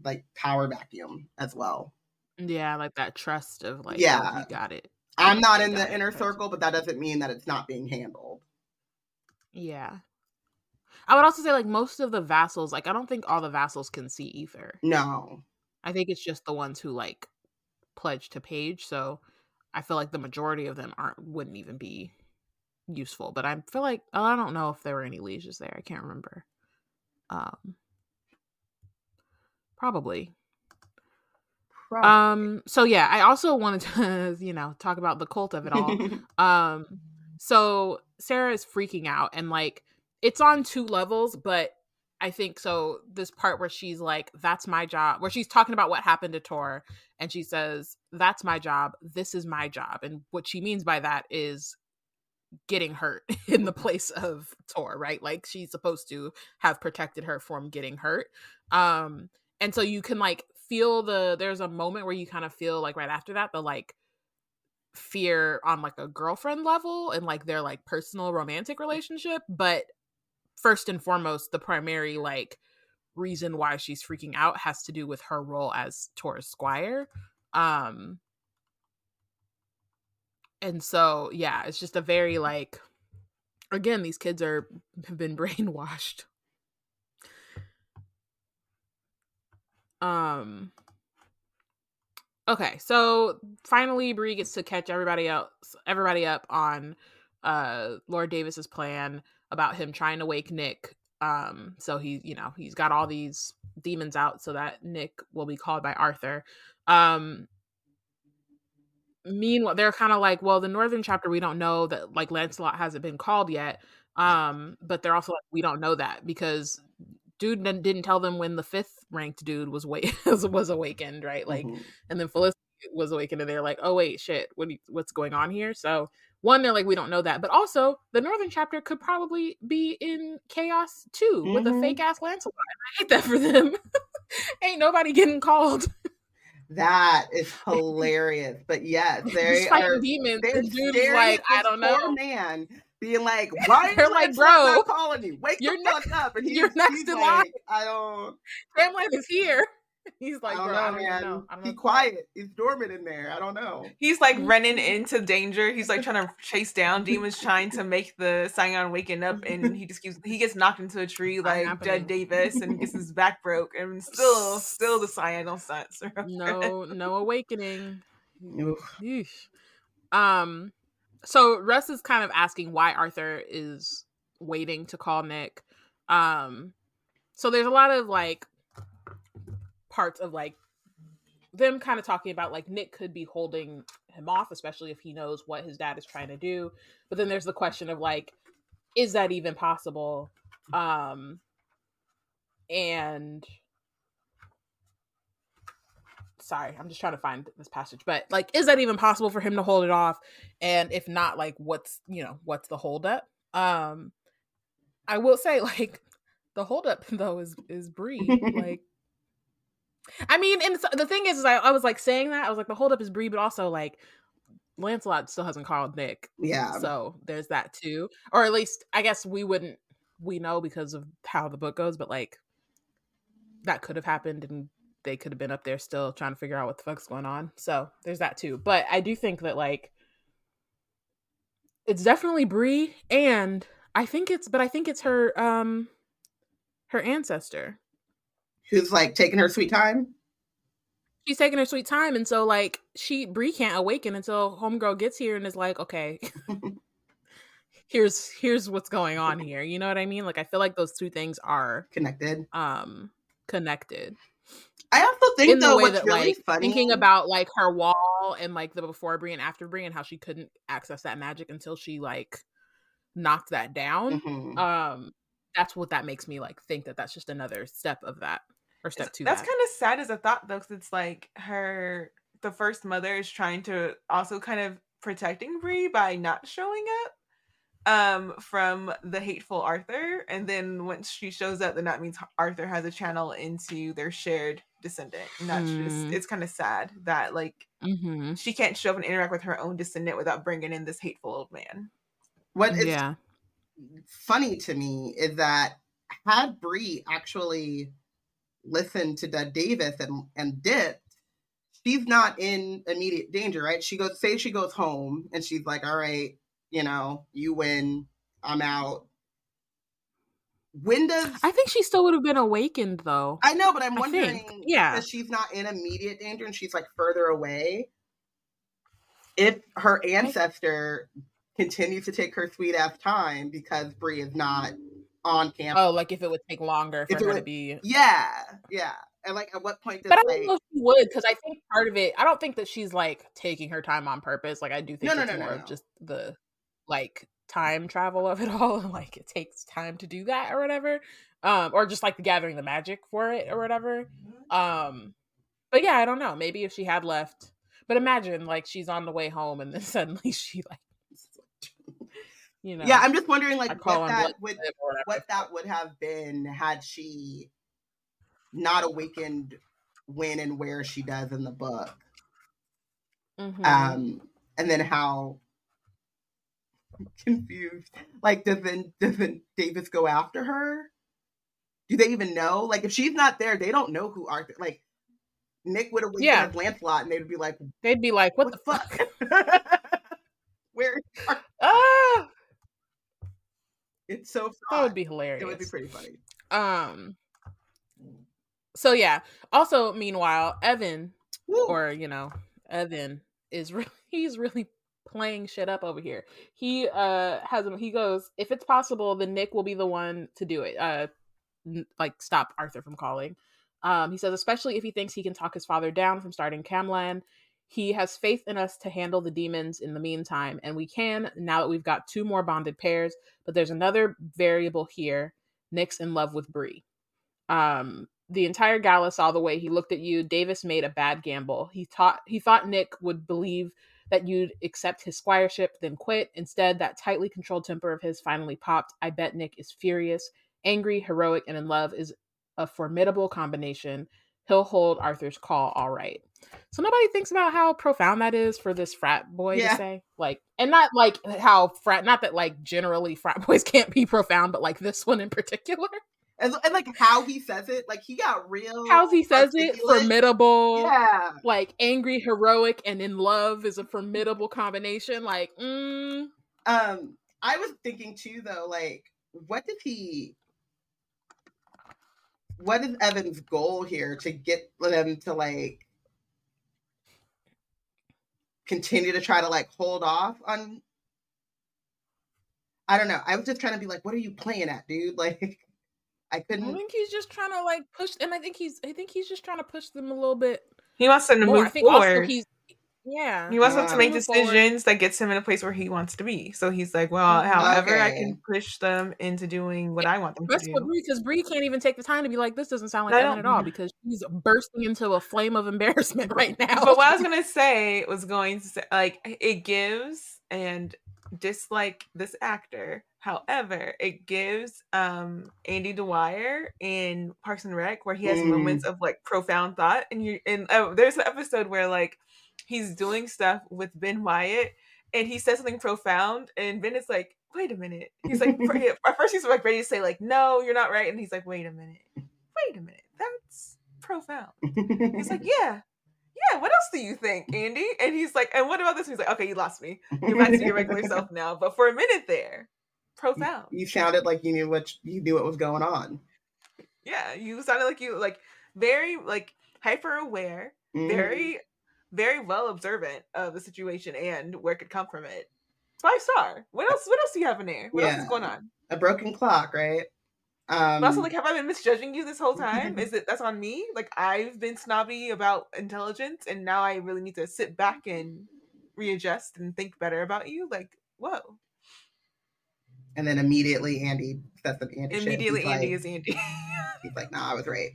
like power vacuum as well. Yeah, like that trust of like Yeah. oh, you got it. I'm not in the inner circle, but that doesn't mean that it's not being handled. Yeah. I would also say like most of the vassals, like I don't think all the vassals can see ether. No. I think it's just the ones who like pledge to page. So I feel like the majority of them aren't wouldn't even be useful. But I feel like oh, I don't know if there were any lieges there. I can't remember. Um, probably. Probably. Um. So yeah, I also wanted to you know talk about the cult of it all. Um, so Sarah is freaking out and like it's on two levels, but I think so. This part where she's like, "That's my job," where she's talking about what happened to Tor, and she says, "That's my job. This is my job," and what she means by that is getting hurt in the place of Tor, right? Like she's supposed to have protected her from getting hurt. Um, and so you can like feel the. There's a moment where you kind of feel like right after that the like fear on like a girlfriend level and like their like personal romantic relationship but first and foremost the primary like reason why she's freaking out has to do with her role as Tor's Squire. Um and so yeah it's just a very like again these kids are have been brainwashed. Um Okay, so finally Bree gets to catch everybody else everybody up on uh Lord Davis's plan about him trying to wake Nick. Um so he, you know, he's got all these demons out so that Nick will be called by Arthur. Um meanwhile they're kind of like, well, the northern chapter we don't know that like Lancelot hasn't been called yet. Um but they're also like we don't know that because dude didn't tell them when the fifth ranked dude was wa- was awakened, right? Like, mm-hmm. and then Felicity was awakened, and they're like, "Oh wait, shit, what you, what's going on here?" So one, they're like, "We don't know that," but also the northern chapter could probably be in chaos too mm-hmm. with a fake ass Lancelot. I hate that for them. Ain't nobody getting called. That is hilarious. But yes, they are demons. They're dude's like, I don't know. Man being like, "Why are like, bro, calling you? Wake you're the fuck up!" And he's, you're next he's in like, line. I don't. Hamlet is here. He's like, I don't know, man. Know. Know. Be quiet. He's dormant in there. I don't know. He's like running into danger. He's like trying to chase down demons, trying to make the Scion waking up, and he just keeps he gets knocked into a tree like dead Davis, and gets his back broke, and still, still the Scion don't sense. no, no awakening. Um, so Russ is kind of asking why Arthur is waiting to call Nick. Um so there's a lot of like parts of like them kind of talking about like Nick could be holding him off, especially if he knows what his dad is trying to do. But then there's the question of like, is that even possible? Um and sorry i'm just trying to find this passage but like is that even possible for him to hold it off and if not like what's you know what's the holdup um i will say like the holdup though is is Bree like i mean and the thing is, is I, I was like saying that i was like the holdup is Bree but also like lancelot still hasn't called nick yeah so there's that too or at least i guess we wouldn't we know because of how the book goes but like that could have happened and they could have been up there still trying to figure out what the fuck's going on. So there's that too. But I do think that like it's definitely Bree and I think it's but I think it's her um her ancestor. Who's like taking her sweet time? She's taking her sweet time and so like she Bree can't awaken until homegirl gets here and is like, okay. here's here's what's going on here. You know what I mean? Like I feel like those two things are connected. Um connected. I also think in though, the way that really like funny... thinking about like her wall and like the before Bree and after Bree and how she couldn't access that magic until she like knocked that down. Mm-hmm. Um, that's what that makes me like think that that's just another step of that or step two. That's kind of sad as a thought though, because it's like her the first mother is trying to also kind of protecting Bree by not showing up um from the hateful Arthur and then once she shows up then that means Arthur has a channel into their shared descendant and that's mm. just it's kind of sad that like mm-hmm. she can't show up and interact with her own descendant without bringing in this hateful old man what is yeah. funny to me is that had Bree actually listened to Dud Davis and and dipped she's not in immediate danger right she goes say she goes home and she's like all right you know, you win, I'm out. When does I think she still would have been awakened though. I know, but I'm wondering, yeah, because she's not in immediate danger and she's like further away. If her ancestor continues to take her sweet ass time because Bree is not on campus. Oh, like if it would take longer for her would, to be. Yeah, yeah. And like, at what point? Does, but I don't like... know if she would because I think part of it. I don't think that she's like taking her time on purpose. Like I do think no, it's no, no, more of just the like time travel of it all and like it takes time to do that or whatever um or just like gathering the magic for it or whatever mm-hmm. um but yeah i don't know maybe if she had left but imagine like she's on the way home and then suddenly she like you know yeah i'm just wondering like what that would what that would have been had she not awakened when and where she does in the book mm-hmm. um and then how confused. Like, doesn't doesn't Davis go after her? Do they even know? Like, if she's not there, they don't know who Arthur. Like, Nick would have yeah. as Lancelot, and they'd be like, they'd be like, "What, what the fuck? fuck? Where?" Ah, it's so. fun. That would be hilarious. It would be pretty funny. Um. So yeah. Also, meanwhile, Evan Woo. or you know, Evan is really he's really playing shit up over here. He uh has he goes, if it's possible, then Nick will be the one to do it. Uh like stop Arthur from calling. Um he says especially if he thinks he can talk his father down from starting Camlann. He has faith in us to handle the demons in the meantime, and we can now that we've got two more bonded pairs. But there's another variable here. Nick's in love with Bree. Um, the entire gala saw the way he looked at you. Davis made a bad gamble. He thought he thought Nick would believe that you'd accept his squireship, then quit. Instead, that tightly controlled temper of his finally popped. I bet Nick is furious, angry, heroic, and in love is a formidable combination. He'll hold Arthur's call all right. So nobody thinks about how profound that is for this frat boy yeah. to say. Like, and not like how frat, not that like generally frat boys can't be profound, but like this one in particular and, and like how he says it, like he got real. How he says articulate. it, formidable. Yeah, like angry, heroic, and in love is a formidable combination. Like, mm. um, I was thinking too, though, like, what did he? What is Evan's goal here to get them to like continue to try to like hold off on I don't know. I was just trying to be like, what are you playing at, dude? Like I couldn't. I think he's just trying to like push, and I think he's. I think he's just trying to push them a little bit. He wants them to more. move I think forward. Also he's. Yeah, he wants them to make decisions that gets him in a place where he wants to be. So he's like, well, mm, however okay. I can push them into doing what I want them That's to do. Because Bree can't even take the time to be like, this doesn't sound like Evan at all because she's bursting into a flame of embarrassment right now. But what I was gonna say was going to say, like, it gives and dislike this actor However, it gives um Andy Dwyer in Parks and Rec where he has mm. moments of like profound thought, and you and oh, there's an episode where like he's doing stuff with Ben Wyatt, and he says something profound, and Ben is like, "Wait a minute." He's like, at first he's like ready to say like, "No, you're not right," and he's like, "Wait a minute, wait a minute, that's profound." he's like, "Yeah." yeah, what else do you think, Andy? And he's like, and what about this? And he's like, okay, you lost me. You're back to your regular self now. But for a minute there, profound. You, you sounded like you knew what you knew what was going on. Yeah, you sounded like you like very like hyper aware, mm. very very well observant of the situation and where it could come from it. Five star. What else? What else do you have in there? What yeah. else is going on? A broken clock, right? Um, but also, like, have I been misjudging you this whole time? is it that's on me? Like, I've been snobby about intelligence, and now I really need to sit back and readjust and think better about you. Like, whoa. And then immediately Andy That's that Andy. Immediately Andy like, is Andy. he's like, "Nah, I was right.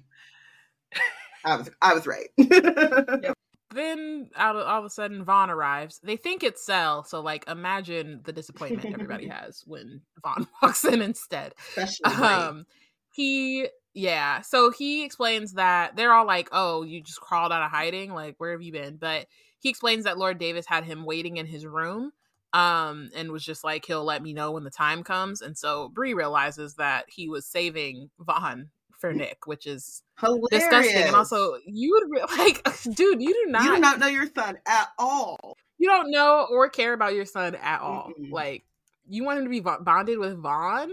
I was I was right." yep. Then out of, all of a sudden Vaughn arrives. They think it's Sel, so like imagine the disappointment everybody has when Vaughn walks in instead. Especially um he yeah, so he explains that they're all like, "Oh, you just crawled out of hiding? Like where have you been?" But he explains that Lord Davis had him waiting in his room um and was just like he'll let me know when the time comes and so Bree realizes that he was saving Vaughn for Nick which is Hilarious. disgusting and also you would like dude you do not you do not know your son at all. You don't know or care about your son at all mm like you want him to be bonded with Vaughn?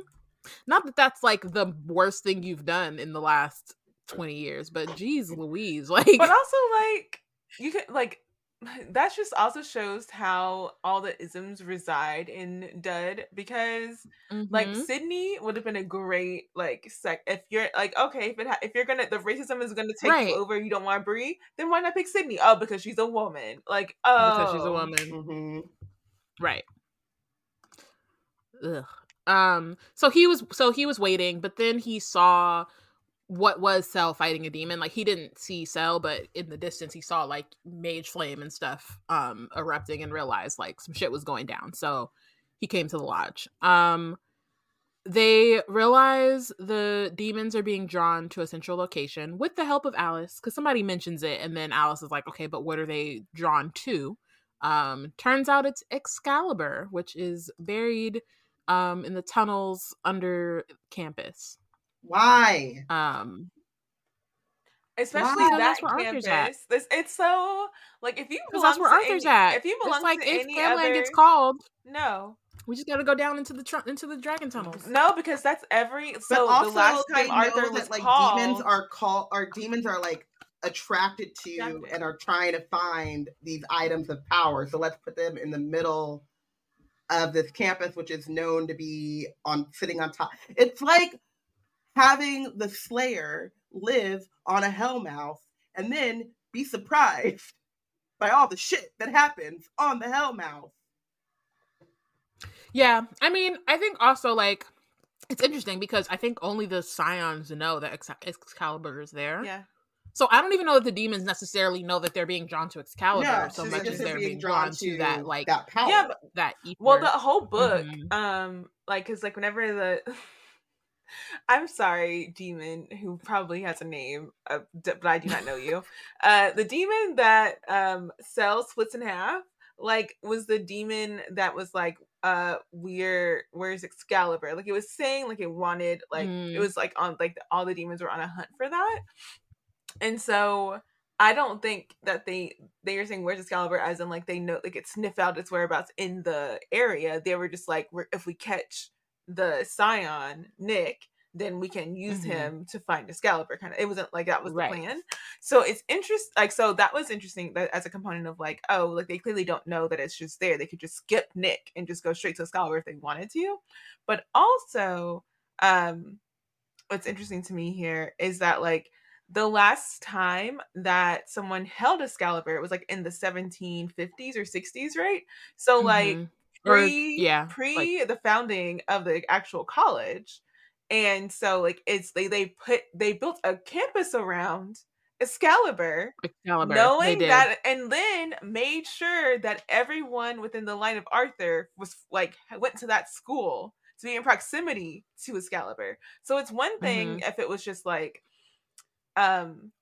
Not that that's like the worst thing you've done in the last 20 years but geez Louise like but also like you could like that just also shows how all the isms reside in Dud because mm-hmm. like Sydney would have been a great like sec if you're like okay if it ha- if you're gonna the racism is gonna take right. you over you don't want to Bree then why not pick Sydney oh because she's a woman like oh because she's a oh. woman mm-hmm. right Ugh. um so he was so he was waiting but then he saw what was Sel fighting a demon. Like he didn't see Sel, but in the distance he saw like mage flame and stuff um erupting and realized like some shit was going down. So he came to the lodge. Um they realize the demons are being drawn to a central location with the help of Alice because somebody mentions it and then Alice is like, okay, but what are they drawn to? Um, turns out it's Excalibur, which is buried um, in the tunnels under campus. Why? Um especially Why? that campus. This it's so like if you belong that's where Arthur's any, at. If you belong it's like to if any other, gets called, no. We just got to go down into the tr- into the dragon tunnels. No, because that's every. So but also, the last time Arthur was that, like called, demons are called, or demons are like attracted to and are trying to find these items of power. So let's put them in the middle of this campus, which is known to be on sitting on top. It's like having the Slayer live on a Hellmouth and then be surprised by all the shit that happens on the Hellmouth. Yeah, I mean, I think also like it's interesting because I think only the Scions know that Excalibur is there. Yeah. So I don't even know that the demons necessarily know that they're being drawn to Excalibur no, so much as they're being drawn, drawn to, to, that like that power. Yeah, but, that ether. well, the whole book, mm-hmm. um, like because like whenever the I'm sorry, demon, who probably has a name, uh, but I do not know you. Uh, the demon that um Sel splits in half, like, was the demon that was like, uh, we're where's Excalibur? Like, it was saying like it wanted, like, mm. it was like on like the, all the demons were on a hunt for that, and so I don't think that they they are saying where's Excalibur as in like they know like it sniff out its whereabouts in the area. They were just like if we catch the Scion Nick, then we can use mm-hmm. him to find Excalibur. Kind of, it wasn't like that was right. the plan. So it's interesting. Like so that was interesting that as a component of like oh like they clearly don't know that it's just there. They could just skip Nick and just go straight to Excalibur if they wanted to. But also, um, what's interesting to me here is that like the last time that someone held Excalibur, it was like in the 1750s or 60s, right? So mm-hmm. like pre or, yeah, pre like... the founding of the actual college. And so like it's they they put they built a campus around Excalibur, Excalibur knowing that and then made sure that everyone within the line of Arthur was like went to that school to be in proximity to Excalibur. So it's one thing mm-hmm. if it was just like um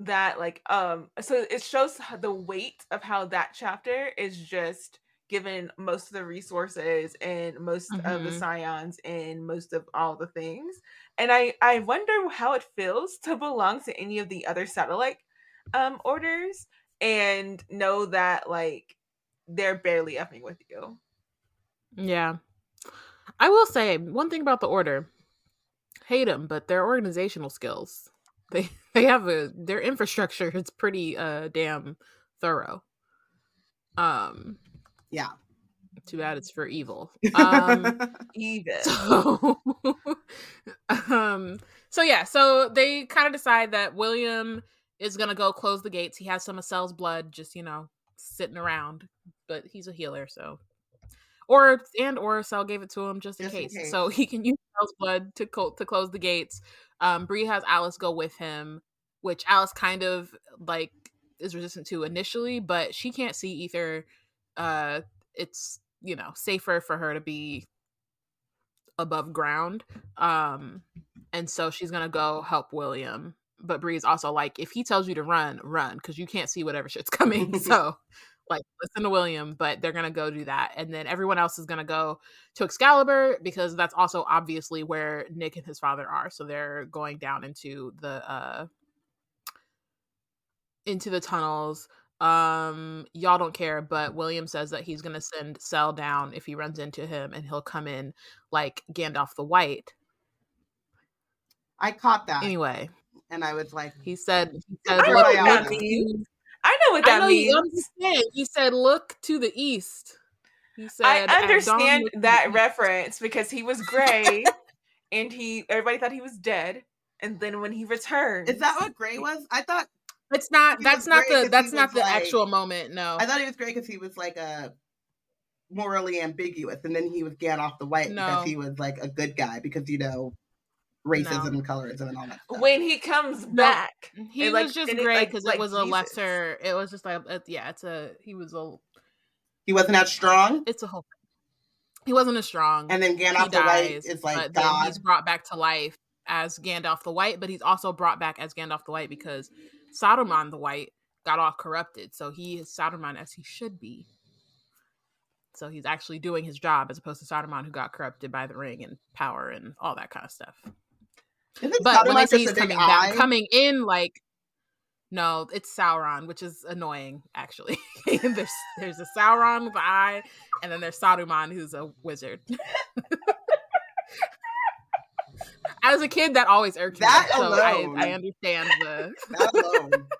that like um so it shows the weight of how that chapter is just given most of the resources and most mm-hmm. of the mm-hmm. scions and most of all the things and i i wonder how it feels to belong to any of the other satellite um orders and know that like they're barely effing with you yeah i will say one thing about the order hate them but their organizational skills they they have a their infrastructure is pretty uh damn thorough. Um yeah. Too bad it's for evil. Um evil. So, um so yeah, so they kind of decide that William is gonna go close the gates. He has some of Sel's blood just, you know, sitting around. But he's a healer, so or and or Sel gave it to him just, just in, case. in, case. so he can use Sel's blood to co- to close the gates. Um, Bree has Alice go with him, which Alice kind of like is resistant to initially, but she can't see ether. Uh, it's you know safer for her to be above ground. Um, and so she's gonna go help William. But Bree's also like, if he tells you to run, run because you can't see whatever shit's coming. so like listen to William, but they're gonna go do that, and then everyone else is gonna go to Excalibur because that's also obviously where Nick and his father are. So they're going down into the uh into the tunnels. Um, y'all don't care, but William says that he's gonna send Sel down if he runs into him, and he'll come in like Gandalf the White. I caught that anyway, and I was like, he said, he said, look, look, I know what that know means. You understand. He said, "Look to the east." He said, "I understand that reference because he was gray, and he everybody thought he was dead, and then when he returned, is that what gray was? I thought it's not. That's not the. That's not the like, actual moment. No, I thought he was great because he was like a morally ambiguous, and then he was Gandalf the White no. because he was like a good guy because you know racism no. and colorism and all that. Stuff. When he comes back, he was like, just great because it, like, it was Jesus. a lesser. It was just like it, yeah, it's a he was a he wasn't as strong. It's a whole. He wasn't as strong, and then Gandalf the White is like God. he's brought back to life as Gandalf the White, but he's also brought back as Gandalf the White because Saruman the White got all corrupted, so he is Saruman as he should be. So he's actually doing his job as opposed to Saruman who got corrupted by the ring and power and all that kind of stuff but when they say he's coming back, coming in like no, it's Sauron, which is annoying actually. there's there's a Sauron with an eye, and then there's Saruman, who's a wizard. As a kid, that always irked That me. So alone. I, I understand the. That alone.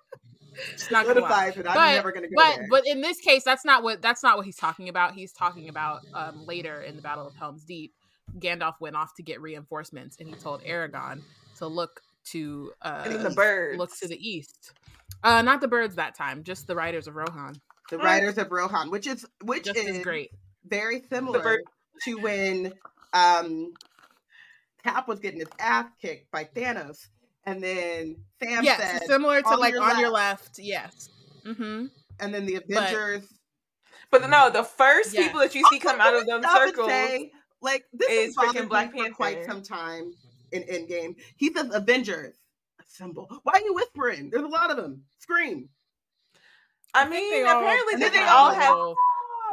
It's not gonna lie. Solidifies it. I'm But- never gonna go But there. but in this case, that's not what that's not what he's talking about. He's talking about um, later in the Battle of Helm's Deep. Gandalf went off to get reinforcements, and he told Aragorn to look to uh, the birds. look to the east. Uh, not the birds that time, just the riders of Rohan. the Riders of Rohan, which is which Just is great. very similar to when um Cap was getting his ass kicked by Thanos, and then Sam yes, said, similar to "On like your on your left. Yes. Mm-hmm. and then the Avengers But no, the first Yes. people that you see come out of them stop circles. say, like this is is bothered freaking me Black for quite some time in Endgame. He says Avengers assemble. Why are you whispering? There's a lot of them. Scream. I think mean, they apparently and they, then they they all have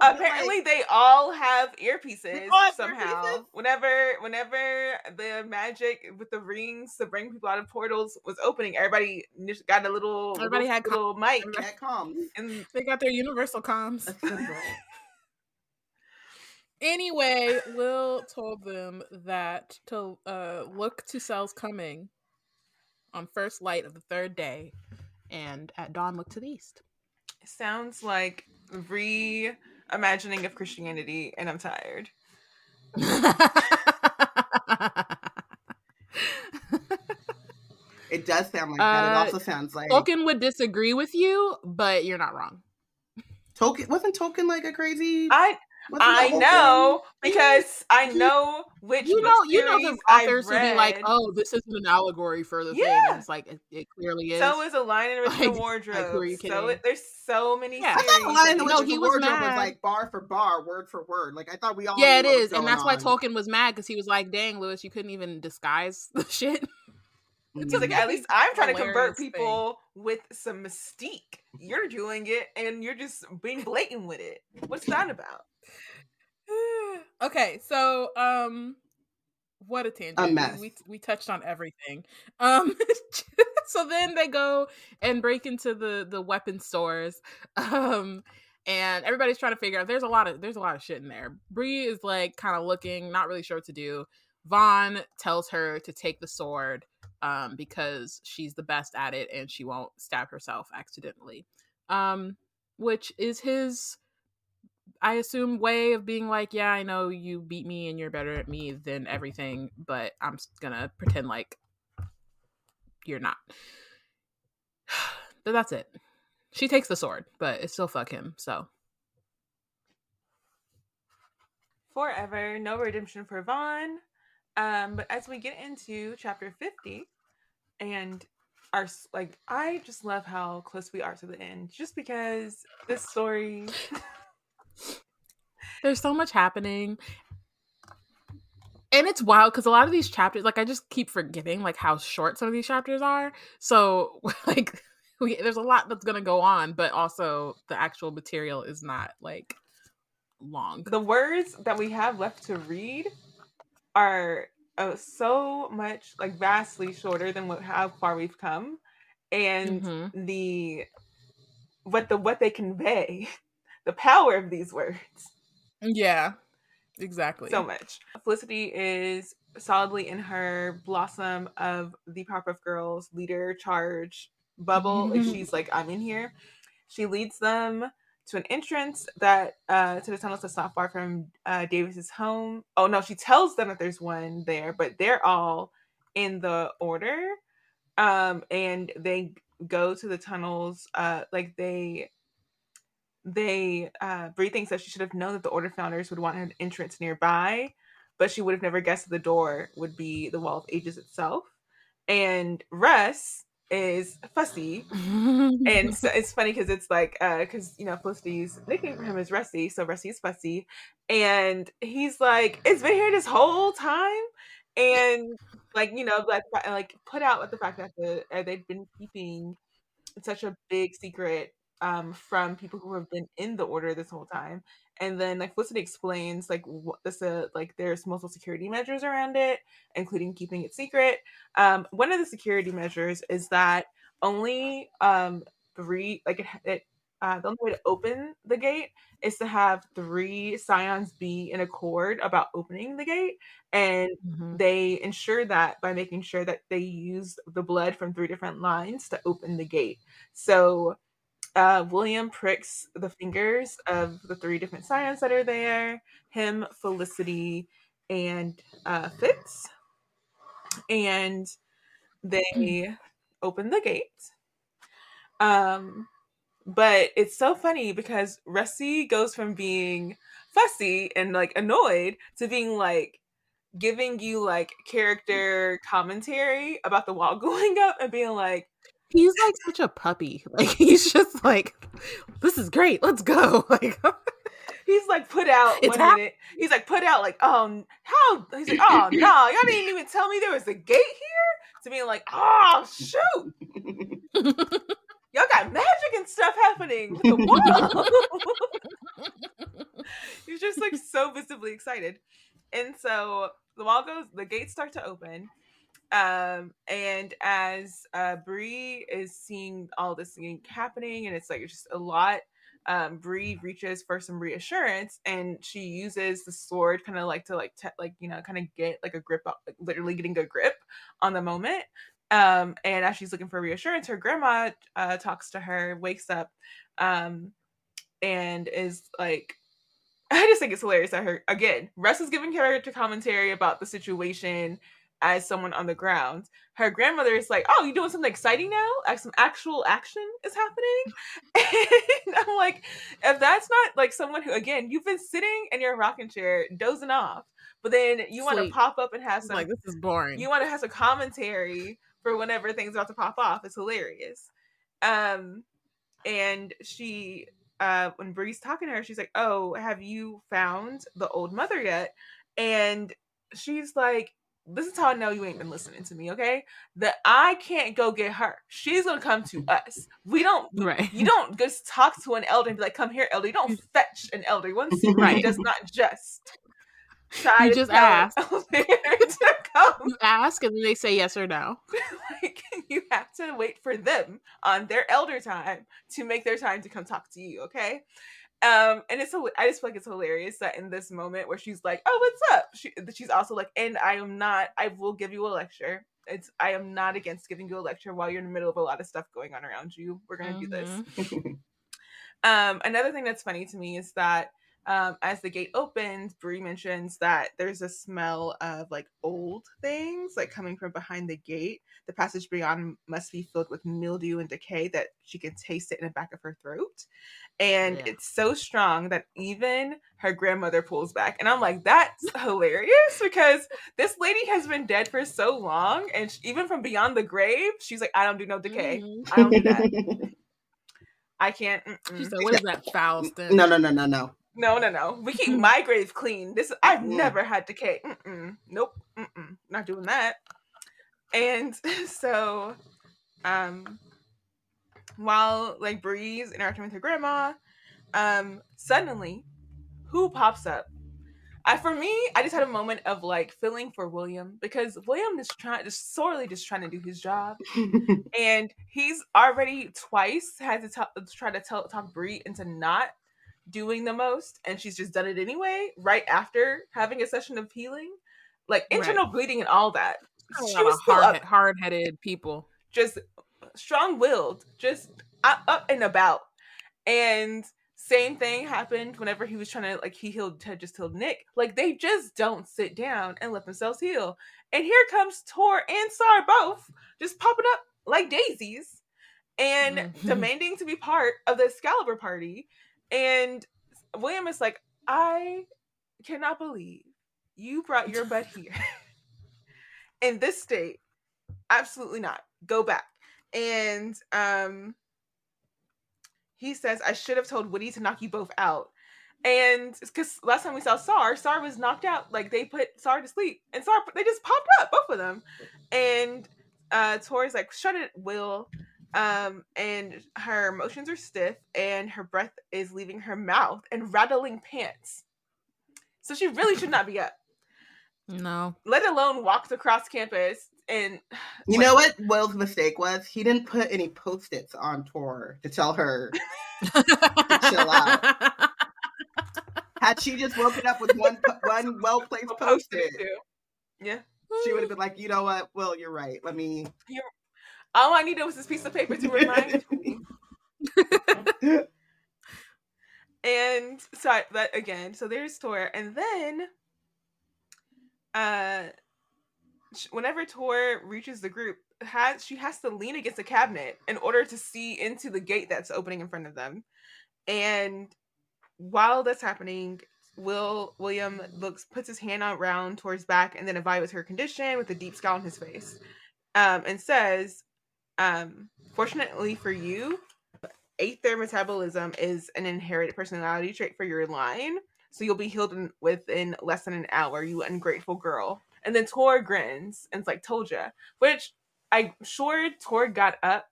have. little- Apparently, they all have earpieces all have somehow. earpieces? Whenever, whenever the magic with the rings to bring people out of portals was opening, everybody got a little, Everybody little, had com- little mic, That comes. and They got their universal comms. Anyway, Will told them that to uh, look to Sel's coming on first light of the third day, and at dawn look to the east. sounds like reimagining of Christianity, and I'm tired. It does sound like that. It Uh, also sounds like Tolkien would disagree with you, but you're not wrong. Tolkien wasn't Tolkien like a crazy. I wasn't I know thing- because I know which You know, you know the authors would be like, "Oh, this isn't an allegory for the thing." And it's like it, it clearly is. So is a line in the Like- original like, who are you so it, there's so many Yeah. I series. thought Lion that the No, he and was Wardrobe was like bar for bar, word for word. Like I thought we all. yeah, it knew what was is, and going that's why. Tolkien was mad because he was like, "Dang, Lewis, you couldn't even disguise the shit." It's like Mhm. at least I'm trying to convert Hilarious thing. people with some mystique. You're doing it and you're just being blatant with it. What's that about? Okay, so um what a tangent. A mess. We, we touched on everything. Um so then they go and break into the the weapon stores. Um and everybody's trying to figure out there's a lot of there's a lot of shit in there. Bree is like kind of looking, not really sure what to do. Vaughn tells her to take the sword um because she's the best at it and she won't stab herself accidentally. Um which is his I assume way of being like, yeah, I know you beat me and you're better at me than everything, but I'm gonna pretend like you're not. but that's it. She takes the sword, but it's still fuck him. So Forever, no redemption for Vaughn. Um, but as we get into chapter 50 and our like I just love how close we are to the end just because this story there's so much happening. And it's wild because a lot of these chapters, like I just keep forgetting like how short some of these chapters are. So like we, there's a lot that's gonna go on, but also the actual material is not like long. the words that we have left to read are uh, so much like vastly shorter than what how far we've come and Mhm. the what the what they convey the power of these words. Yeah, exactly. so much. Felicity is solidly in her blossom of the powerpuff girls leader charge bubble. Like she's like i'm in here. She leads them to an entrance that uh to the tunnels that's not far from uh davis's home. Oh no she tells them that there's one there but they're all in the order. Um and they go to the tunnels uh like they they uh Bree thinks that she should have known that the order founders would want an entrance nearby but she would have never guessed that the door would be the wall of ages itself. And russ is fussy. And so it's funny because it's like uh because you know felicity's nickname for him is rusty so rusty's fussy. And he's like it's been here this whole time? And like you know like like put out with the fact that the uh, they've been keeping such a big secret um from people who have been in the order this whole time and then like felicity explains like what this uh, like there's multiple security measures around it including keeping it secret um one of the security measures is that only um three like it, it uh, the only way to open the gate is to have three scions be in accord about opening the gate, and mm-hmm. they ensure that by making sure that they use the blood from three different lines to open the gate. So uh, William pricks the fingers of the three different scions that are there him, Felicity, and uh, Fitz. And they mm. open the gate. Um, but it's so funny because Rusty goes from being fussy and like annoyed to being like giving you like character commentary about the wall going up and being like, he's like such a puppy. Like he's just like, this is great. Let's go. Like he's like put out it's one ha- minute. He's like put out like, um, how? He's like, oh no, y'all didn't even tell me there was a gate here. To being like, oh shoot. y'all got magic and stuff happening with the wall. he's just like so visibly excited. And so the wall goes, the gates start to open um and as uh Bree is seeing all this thing happening and it's like just a lot um Bree reaches for some reassurance and she uses the sword kind of like to like te- like you know kind of get like a grip like literally getting a grip on the moment. Um and as she's looking for reassurance her grandma uh talks to her wakes up um and is like I just think it's hilarious that her again, Russ is giving character commentary about the situation as someone on the ground. Her grandmother is like, "Oh, you doing something exciting now? Like some actual action is happening." And I'm like, if that's not like someone who, again, you've been sitting in your rocking chair dozing off, but then you want to pop up and have some like this is boring. You want to have some commentary for whenever things about to pop off. It's hilarious. Um, and she, uh, when Bree's talking to her, she's like, "Oh, have you found the old mother yet?" And she's like, this is how I know you ain't been listening to me, okay? That I can't go get her. She's gonna come to us. We don't right. You don't just talk to an elder and be like, come here, elder. You don't mm. fetch an elder. One right. does not just try you just ask. you ask and then they say yes or no. like you have to wait for them on their elder time to make their time to come talk to you, okay? Um, and it's I just feel like it's hilarious that in this moment where she's like, "Oh, what's up?" She, she's also like, "And I am not. I will give you a lecture. It's I am not against giving you a lecture while you're in the middle of a lot of stuff going on around you. We're gonna mm-hmm. do this." Mm-hmm. um, another thing that's funny to me is that um, as the gate opens, Bree mentions that there's a smell of like old things like coming from behind the gate. The passage beyond must be filled with mildew and decay that she can taste it in the back of her throat. And yeah. it's so strong that even her grandmother pulls back. And I'm like, that's hilarious because this lady has been dead for so long. And she, even from beyond the grave, she's like, I don't do no decay. Mm-hmm. I don't do that. I can't. Mm-mm. She said, "What is that foul stuff?" No, no, no, no, no. No, no, no. We keep my grave clean. This I've never had decay. Mm-mm. Nope. Mm-mm. Not doing that. And so, um, while like Bree's interacting with her grandma, um, suddenly, who pops up? I for me, I just had a moment of like feeling for William because William is trying, just sorely just trying to do his job, and he's already twice had to talk, try to tell talk Bree into not doing the most and she's just done it anyway right after having a session of healing. Like internal right. bleeding and all that. She was hard, hard-headed people. just strong-willed just up and about. And same thing happened whenever he was trying to like he healed had just healed nick. Like they just don't sit down and let themselves heal. And here comes tor and sar both just popping up like daisies and mm-hmm. demanding to be part of the excalibur party and William is like, I cannot believe you brought your butt here in this state. Absolutely not. Go back. And um he says, I should have told Woody to knock you both out. And because last time we saw Sar, Sar was knocked out. Like they put Sar to sleep, and Sar they just popped up, both of them. And uh Tor's like, shut it, Will um, and her motions are stiff and her breath is leaving her mouth and rattling pants. So she really should not be up. No. Let alone walked across campus and you know what Will's mistake was? He didn't put any post-its on Tor to tell her to chill out. Had she just woken up with one one well placed post-it, yeah, she would have been like, you know what, Will, you're right. Let me. You're... All I needed was this piece of paper to remind me. and so that again, so there's Tor, and then uh whenever Tor reaches the group, has she has to lean against a cabinet in order to see into the gate that's opening in front of them. And while that's happening, Will William looks puts his hand out round towards back and then evaluates her condition with a deep scowl on his face. Um, and says, um, fortunately for you, aether metabolism is an inherited personality trait for your line. So you'll be healed in, within less than an hour, you ungrateful girl. And then Tor grins and it's like, told ya. Which I'm sure Tor got up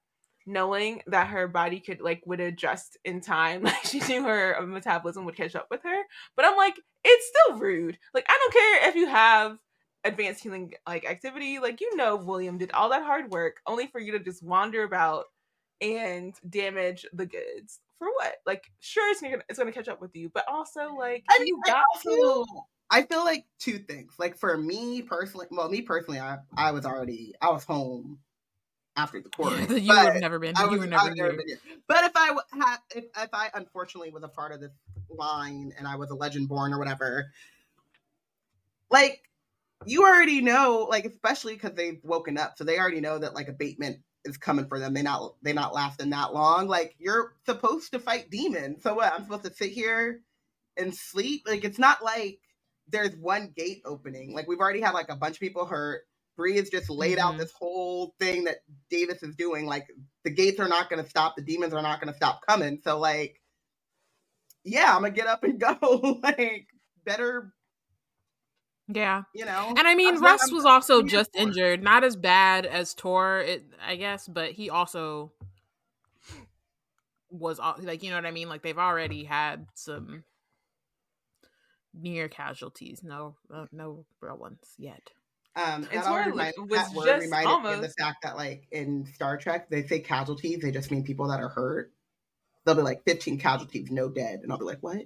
knowing that her body could like would adjust in time. Like she knew her metabolism would catch up with her. But I'm like, it's still rude. Like I don't care if you have advanced healing like activity. Like you know William did all that hard work only for you to just wander about and damage the goods. For what? Like sure it's gonna it's gonna catch up with you, but also like I mean, you got I also, I feel like two things. Like for me personally, well, me personally, I I was already I was home after the quarter. you would have never been. I you were never, never been here. But if I had, if, if I unfortunately was a part of this line and I was a legend born or whatever, like you already know, like especially because they've woken up, so they already know that like abatement is coming for them. They not they not lasting that long. Like you're supposed to fight demons. So what? I'm supposed to sit here and sleep? Like it's not like there's one gate opening. Like we've already had like a bunch of people hurt. Bree has just laid mm-hmm. out this whole thing that Davis is doing. Like the gates are not going to stop. The demons are not going to stop coming. So like, yeah, I'm gonna get up and go. like better. Yeah, you know. And I mean, Russ was also just injured, not as bad as Tor, it, I guess, but he also was like, you know what I mean. Like they've already had some near casualties. No, uh, no real ones yet. Um, that already remind, was that word reminded almost... me of the fact that, like in Star Trek, they say casualties, they just mean people that are hurt. They'll be like 15 casualties, no dead, and I'll be like, what?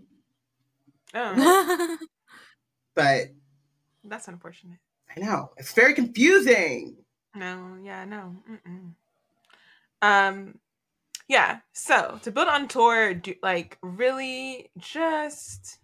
Oh, but that's unfortunate. I know it's very confusing. No, yeah, no. Mm-mm. Um, yeah. So to build on Tor, do, like really just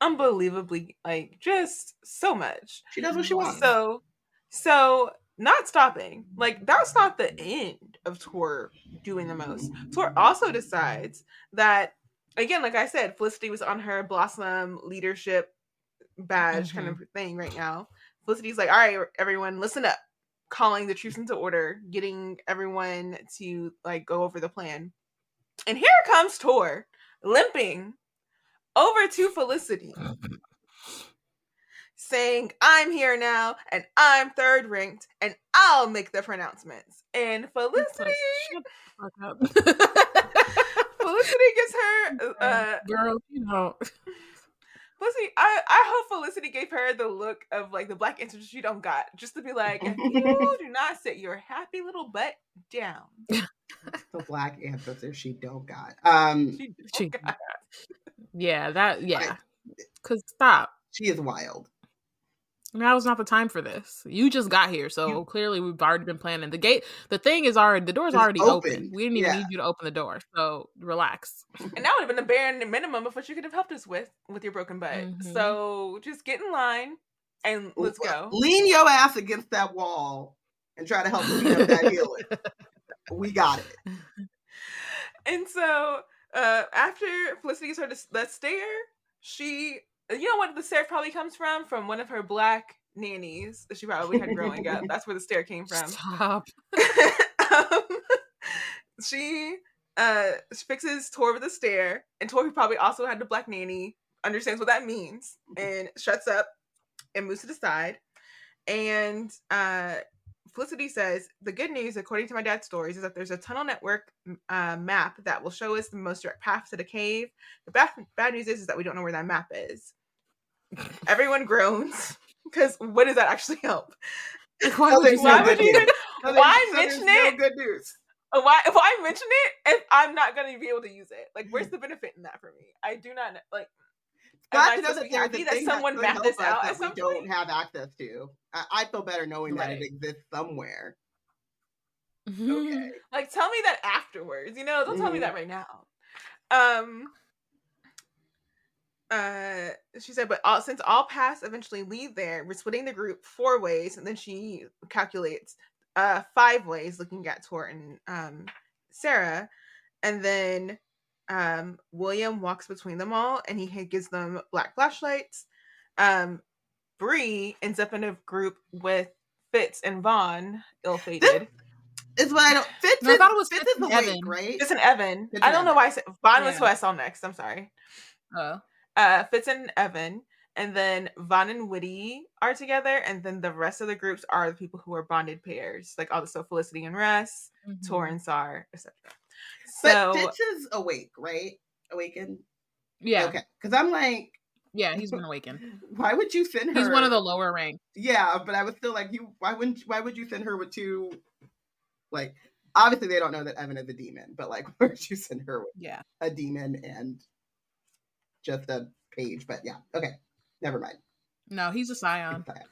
unbelievably like just so much. She does what she wants. So so not stopping. Like that's not the end of Tor doing the most. Tor also decides that again, like I said, Felicity was on her Blossom leadership badge mm-hmm. kind of thing right now. Felicity's like, all right, everyone, listen up. Calling the troops into order, getting everyone to like go over the plan. And here comes Tor, limping over to Felicity, saying, I'm here now and I'm third ranked and I'll make the pronouncements. And Felicity. Felicity gets her. Uh, Girl, you know. Felicity, I, I hope Felicity gave her the look of like the black answer she don't got, just to be like, you do not sit your happy little butt down. the black ancestor she don't got. Um, she, she got. Yeah, that yeah. Cause stop. She is wild. Now is not the time for this. You just got here, so you, clearly we've already been planning. The gate, the thing is already the door's already open. open. We didn't even yeah. need you to open the door, so relax. And that would have been the bare minimum of what you could have helped us with with your broken butt. Mm-hmm. So just get in line and let's go. Lean your ass against that wall and try to help me up that healing. we got it. And so uh, after Felicity started the stair, she, you know what the stair probably comes from? From one of her black nannies that she probably had growing up. That's where the stair came from. Stop. um, she uh fixes Tor with the stair, and Tor who probably also had the black nanny, understands what that means, and shuts up and moves to the side. And uh Felicity says the good news, according to my dad's stories, is that there's a tunnel network uh, map that will show us the most direct path to the cave. The bad, bad news is, is that we don't know where that map is. Everyone groans because what does that actually help? Why would you, why would you even, why mention it? No good news. Uh, Why why mention it if I'm not gonna be able to use it? Like, where's the benefit in that for me? I do not know, like. I to know that be there's happy a that someone could mapped this out that we don't have access to. I, I feel better knowing that it exists somewhere. Mm-hmm. Okay. Like, tell me that afterwards. You know, don't tell me Mhm. that right now. Um. Uh, she said, but all, since all paths eventually lead there, we're splitting the group four ways, and then she calculates uh five ways, looking at Tor and um Sarah, and then um William walks between them all, and he gives them black flashlights. Um, Bree ends up in a group with Fitz and Vaughn, ill-fated. Is what I don't. Fitz, No, I thought it was Fitz Fitz is and awake, Evan. right? Fitz and Evan. Fitz I don't know why I said Vaughn was who I saw next. I'm sorry. Oh. Uh, Fitz and Evan, and then Vaughn and Whitty are together, and then the rest of the groups are the people who are bonded pairs, like all the so Felicity and Russ, Tor Mhm. and Sar, etc. But So Fitz is awake, right? Awakened. Yeah. Okay. Because I'm like, Yeah, he's been awakened. why would you send her? He's one of the lower rank. Yeah, but I was still like, you. Why wouldn't? Why would you send her with two? Like, obviously they don't know that Evan is a demon, but like, why would you send her with Yeah. a demon and just a page? But yeah, okay, never mind. No, he's a scion. It's fine.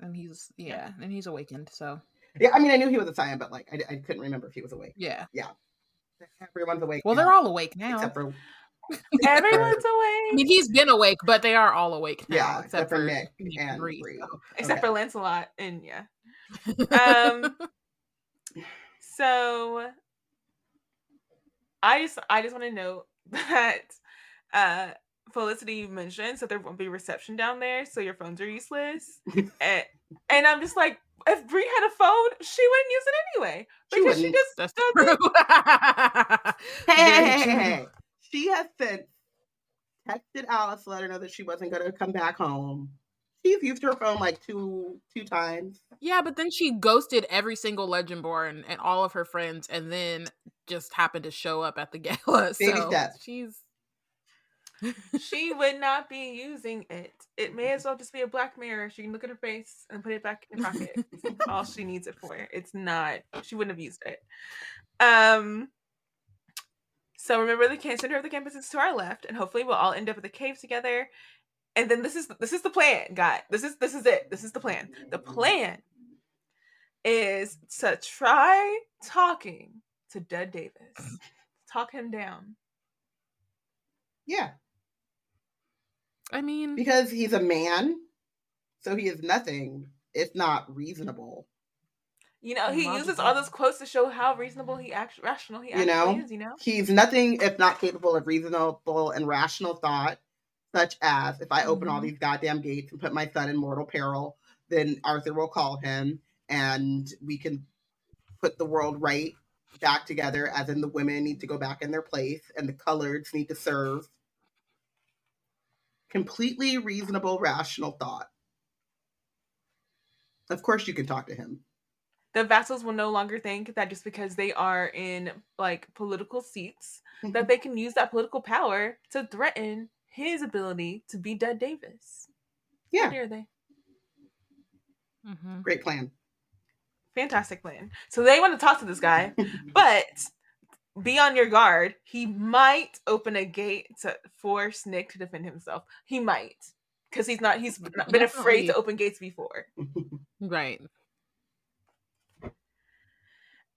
And he's yeah, and he's awakened, so Yeah, I mean, I knew he was a scion, but like, I, I couldn't remember if he was awake. yeah. Yeah. Everyone's awake. Well, now, they're all awake now. except for everyone's I awake mean, he's been awake, but they are all awake now, Yeah, except, for Nick and Bree, Bree. so. except for Lancelot and yeah. Um, Um, So I just I just want to note that uh Felicity mentioned, that there won't be reception down there, so your phones are useless. and, and I'm just like, if Bree had a phone, she wouldn't use it anyway. She Because she, wouldn't. just That's doesn't true. Hey, hey, hey, hey, She has since texted Alice to let her know that she wasn't going to come back home. She's used her phone like two two times. Yeah, but then she ghosted every single Legendborn and all of her friends, and then just happened to show up at the gala. Baby so steps. she's she would not be using it. It may as well just be a black mirror. She can look at her face and put it back in her pocket. All she needs it for. It's not. She wouldn't have used it. Um. So remember the center of the campus is to our left, and hopefully we'll all end up at the cave together. And then this is this is the plan, guy. This is this is it. This is the plan. The plan is to try talking to Dead Davis. Talk him down. Yeah, I mean, because he's a man, so he is nothing if not reasonable. You know, he Logical. uses all those quotes to show how reasonable he actually rational he You know? is. You know, He's nothing if not capable of reasonable and rational thought, such as if I open all Mhm. these goddamn gates and put my son in mortal peril, then Arthur will call him and we can put the world right back together, as in the women need to go back in their place and the coloreds need to serve. Completely reasonable, rational thought. Of course, you can talk to him. the vassals will no longer think that just because they are in like political seats that they can use that political power to threaten his ability to be Dead Davis. How Yeah, dare they? mhm. great plan. Fantastic plan. So they want to talk to this guy, but be on your guard. He might open a gate to force Nick to defend himself. He might. Because he's not he's not been afraid to open gates before. right.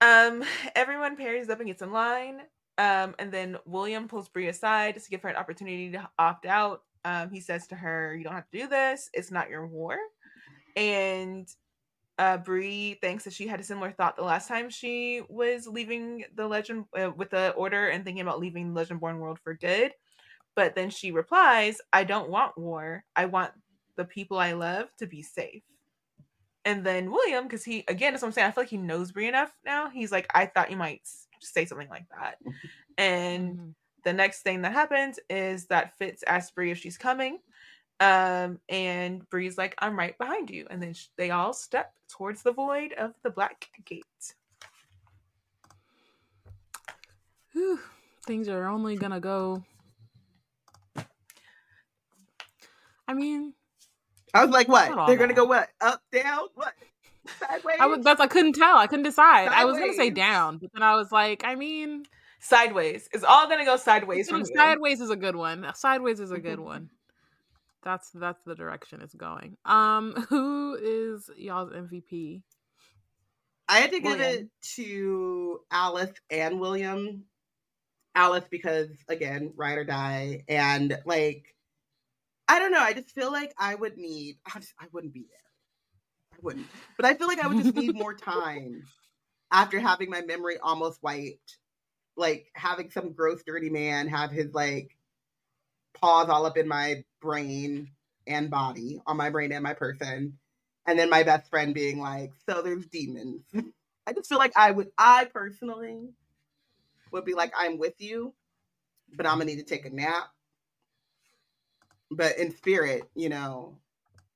Um, everyone pairs up and gets in line. Um, and then William pulls Bree aside to give her an opportunity to opt out. Um, he says to her, "You don't have to do this. It's not your war." And uh, Bree thinks that she had a similar thought the last time she was leaving the legend uh, with the order and thinking about leaving the Legendborn world for good. But then she replies, "I don't want war. I want the people I love to be safe." And then William, because he again, that's what I'm saying. I feel like he knows Bree enough now. He's like, I thought you might say something like that. And Mhm. the next thing that happens is that Fitz asks Bree if she's coming. Um, and Brie's like, I'm right behind you. And then sh- they all step towards the void of the black gate. Whew. Things are only gonna go. I mean, I was like, what? They're gonna go what? Up, down? What? Sideways. I was, that's I couldn't tell. I couldn't decide. Sideways. I was gonna say down, but then I was like, I mean, sideways. It's all gonna go sideways. From sideways is a good one. Sideways is a good one. That's that's the direction it's going. Um, who is y'all's MVP? I had to William. give it to Alice and William. Alice because again, ride or die, and like I don't know. I just feel like I would need. I, just, I wouldn't be there. I wouldn't. But I feel like I would just need more time after having my memory almost wiped. Like having some gross, dirty man have his like paws all up in my brain and body, on my brain and my person, and then my best friend being like, "So there's demons." I just feel like I would. I personally would be like, "I'm with you, but I'm gonna need to take a nap." but in spirit, you know,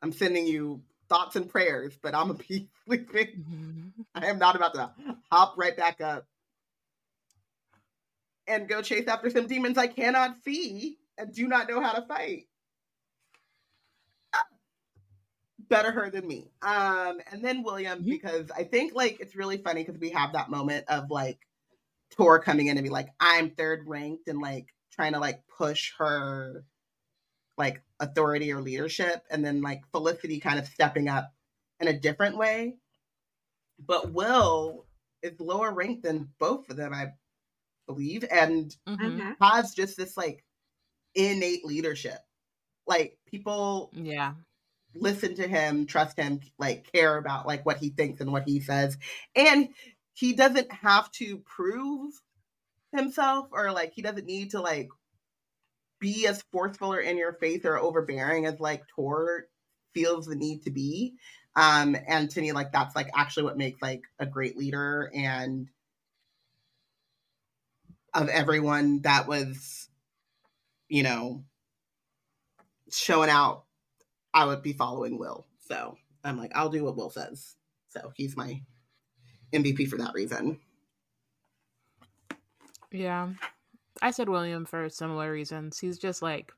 I'm sending you thoughts and prayers, but I'm a be sleeping. Mm-hmm. I am not about to hop right back up and go chase after some demons I cannot see and do not know how to fight. Better her than me. Um, and then William, because I think like it's really funny because we have that moment of like Tor coming in and be like, I'm third ranked and like trying to like push her like authority or leadership and then like felicity kind of stepping up in a different way but will is lower ranked than both of them i believe and mm-hmm. has just this like innate leadership like people yeah listen to him trust him like care about like what he thinks and what he says and he doesn't have to prove himself or like he doesn't need to like be as forceful or in your face or overbearing as like Tor feels the need to be. Um, and to me, like that's like actually what makes like a great leader and of everyone that was, you know, showing out, I would be following Will. So I'm like, I'll do what Will says. So he's my MVP for that reason. Yeah. I said William for similar reasons. He's just like,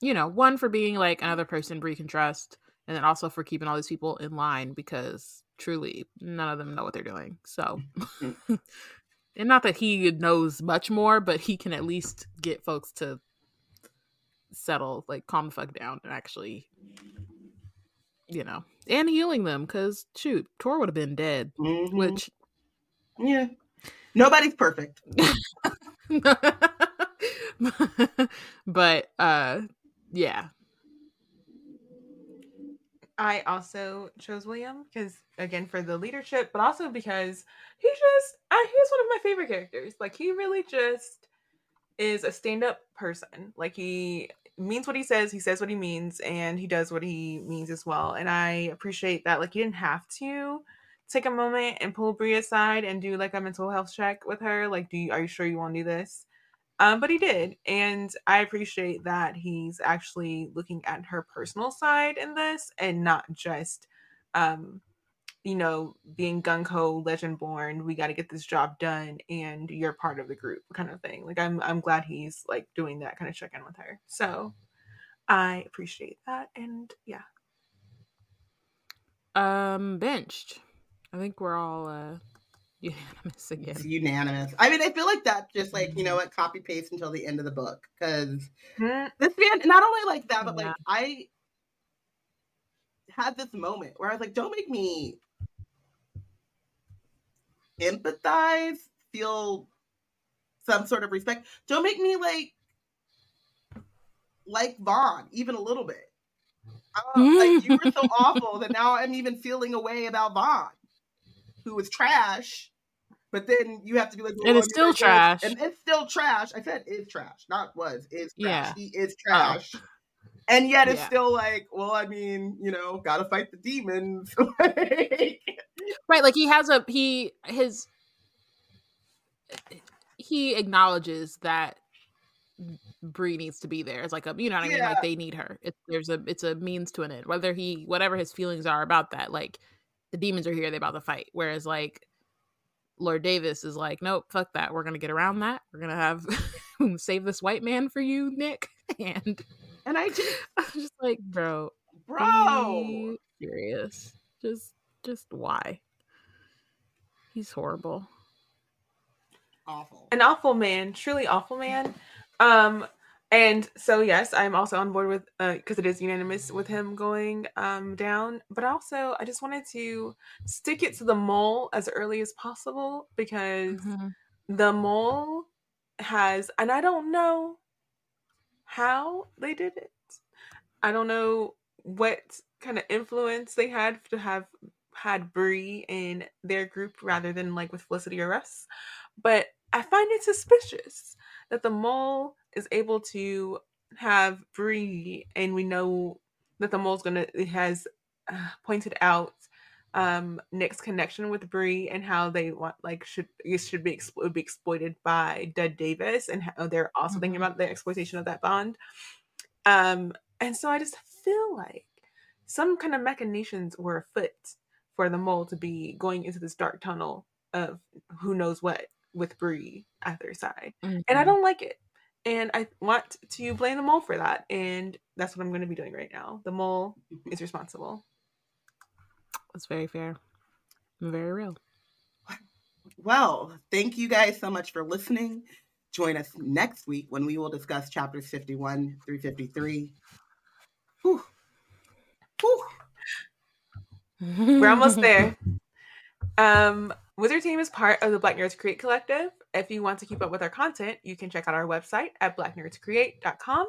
you know, one for being like another person Bree can trust, and then also for keeping all these people in line because truly none of them know what they're doing. So, mm-hmm. and not that he knows much more, but he can at least get folks to settle, like calm the fuck down, and actually, you know, and healing them because shoot, Tor would have been dead, mm-hmm. which, yeah, nobody's perfect. but uh yeah. I also chose William because again for the leadership, but also because he just uh, he's one of my favorite characters. Like he really just is a stand-up person. Like he means what he says, he says what he means, and he does what he means as well. And I appreciate that. Like he didn't have to take a moment and pull Bree aside and do like a mental health check with her. Like, do you are you sure you want to do this? Um, but he did, and I appreciate that he's actually looking at her personal side in this and not just, um, you know, being gung ho, legend born. We got to get this job done, and you're part of the group, kind of thing. Like, I'm I'm glad he's like doing that kind of check in with her. So, I appreciate that, and yeah. Um, benched. I think we're all uh unanimous again. It's unanimous. I mean, I feel like that just like you know what, copy paste until the end of the book because mm-hmm. this man not only like that, but yeah. like I had this moment where I was like, don't make me empathize, feel some sort of respect. Don't make me like like Vaughn even a little bit. Uh, like you were so awful that now I'm even feeling a way about Vaughn who was trash, but then you have to be like, well, and it's still trash, and it's still trash. I said is trash, not was is trash. Yeah. He is oh. trash. Oh. And yet it's yeah. still like, well, I mean, you know, gotta fight the demons. right, like he has a he his he acknowledges that Bree needs to be there. It's like a you know what I mean? Like they need her. It's there's a it's a means to an end. Whether he whatever his feelings are about that, like the demons are here, they about to fight. Whereas like Lord Davis is like, nope, fuck that. We're gonna get around that. We're gonna have save this white man for you, Nick. And and I just I was just like, bro, bro, serious. Just Just why? He's horrible. Awful. An awful man, truly awful man. Um, and so yes, I'm also on board with uh because uh, it is unanimous with him going um down. But also, I just wanted to stick it to the mole as early as possible because mm-hmm. the mole has, and I don't know how they did it. I don't know what kind of influence they had to have had Bree in their group rather than like with Felicity or Russ. But I find it suspicious that the mole is able to have Bree, and we know that the mole's gonna it has uh, pointed out um Nick's connection with Bree and how they want like should it should be, would be exploited by Dud Davis and how they're also mm-hmm. thinking about the exploitation of that bond. Um and so I just feel like some kind of machinations were afoot for the mole to be going into this dark tunnel of who knows what with Bree at their side. Mm-hmm. And I mm-hmm. don't like it. And I want to blame the mole for that. And that's what I'm going to be doing right now. The mole is responsible. That's very fair. Very real. Well, thank you guys so much for listening. Join us next week when we will discuss chapters 51 through 53. Whew. Whew. We're almost there. Um, Wizard Team is part of the Black Nerds Create Collective. If you want to keep up with our content, you can check out our website at blacknerdscreate.com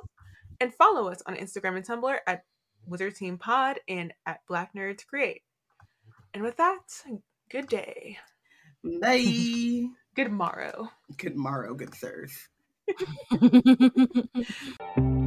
and follow us on Instagram and Tumblr at Wizard Team Pod and at Black Nerds Create. And with that, good day. Bye. good morrow. Good morrow, good sirs.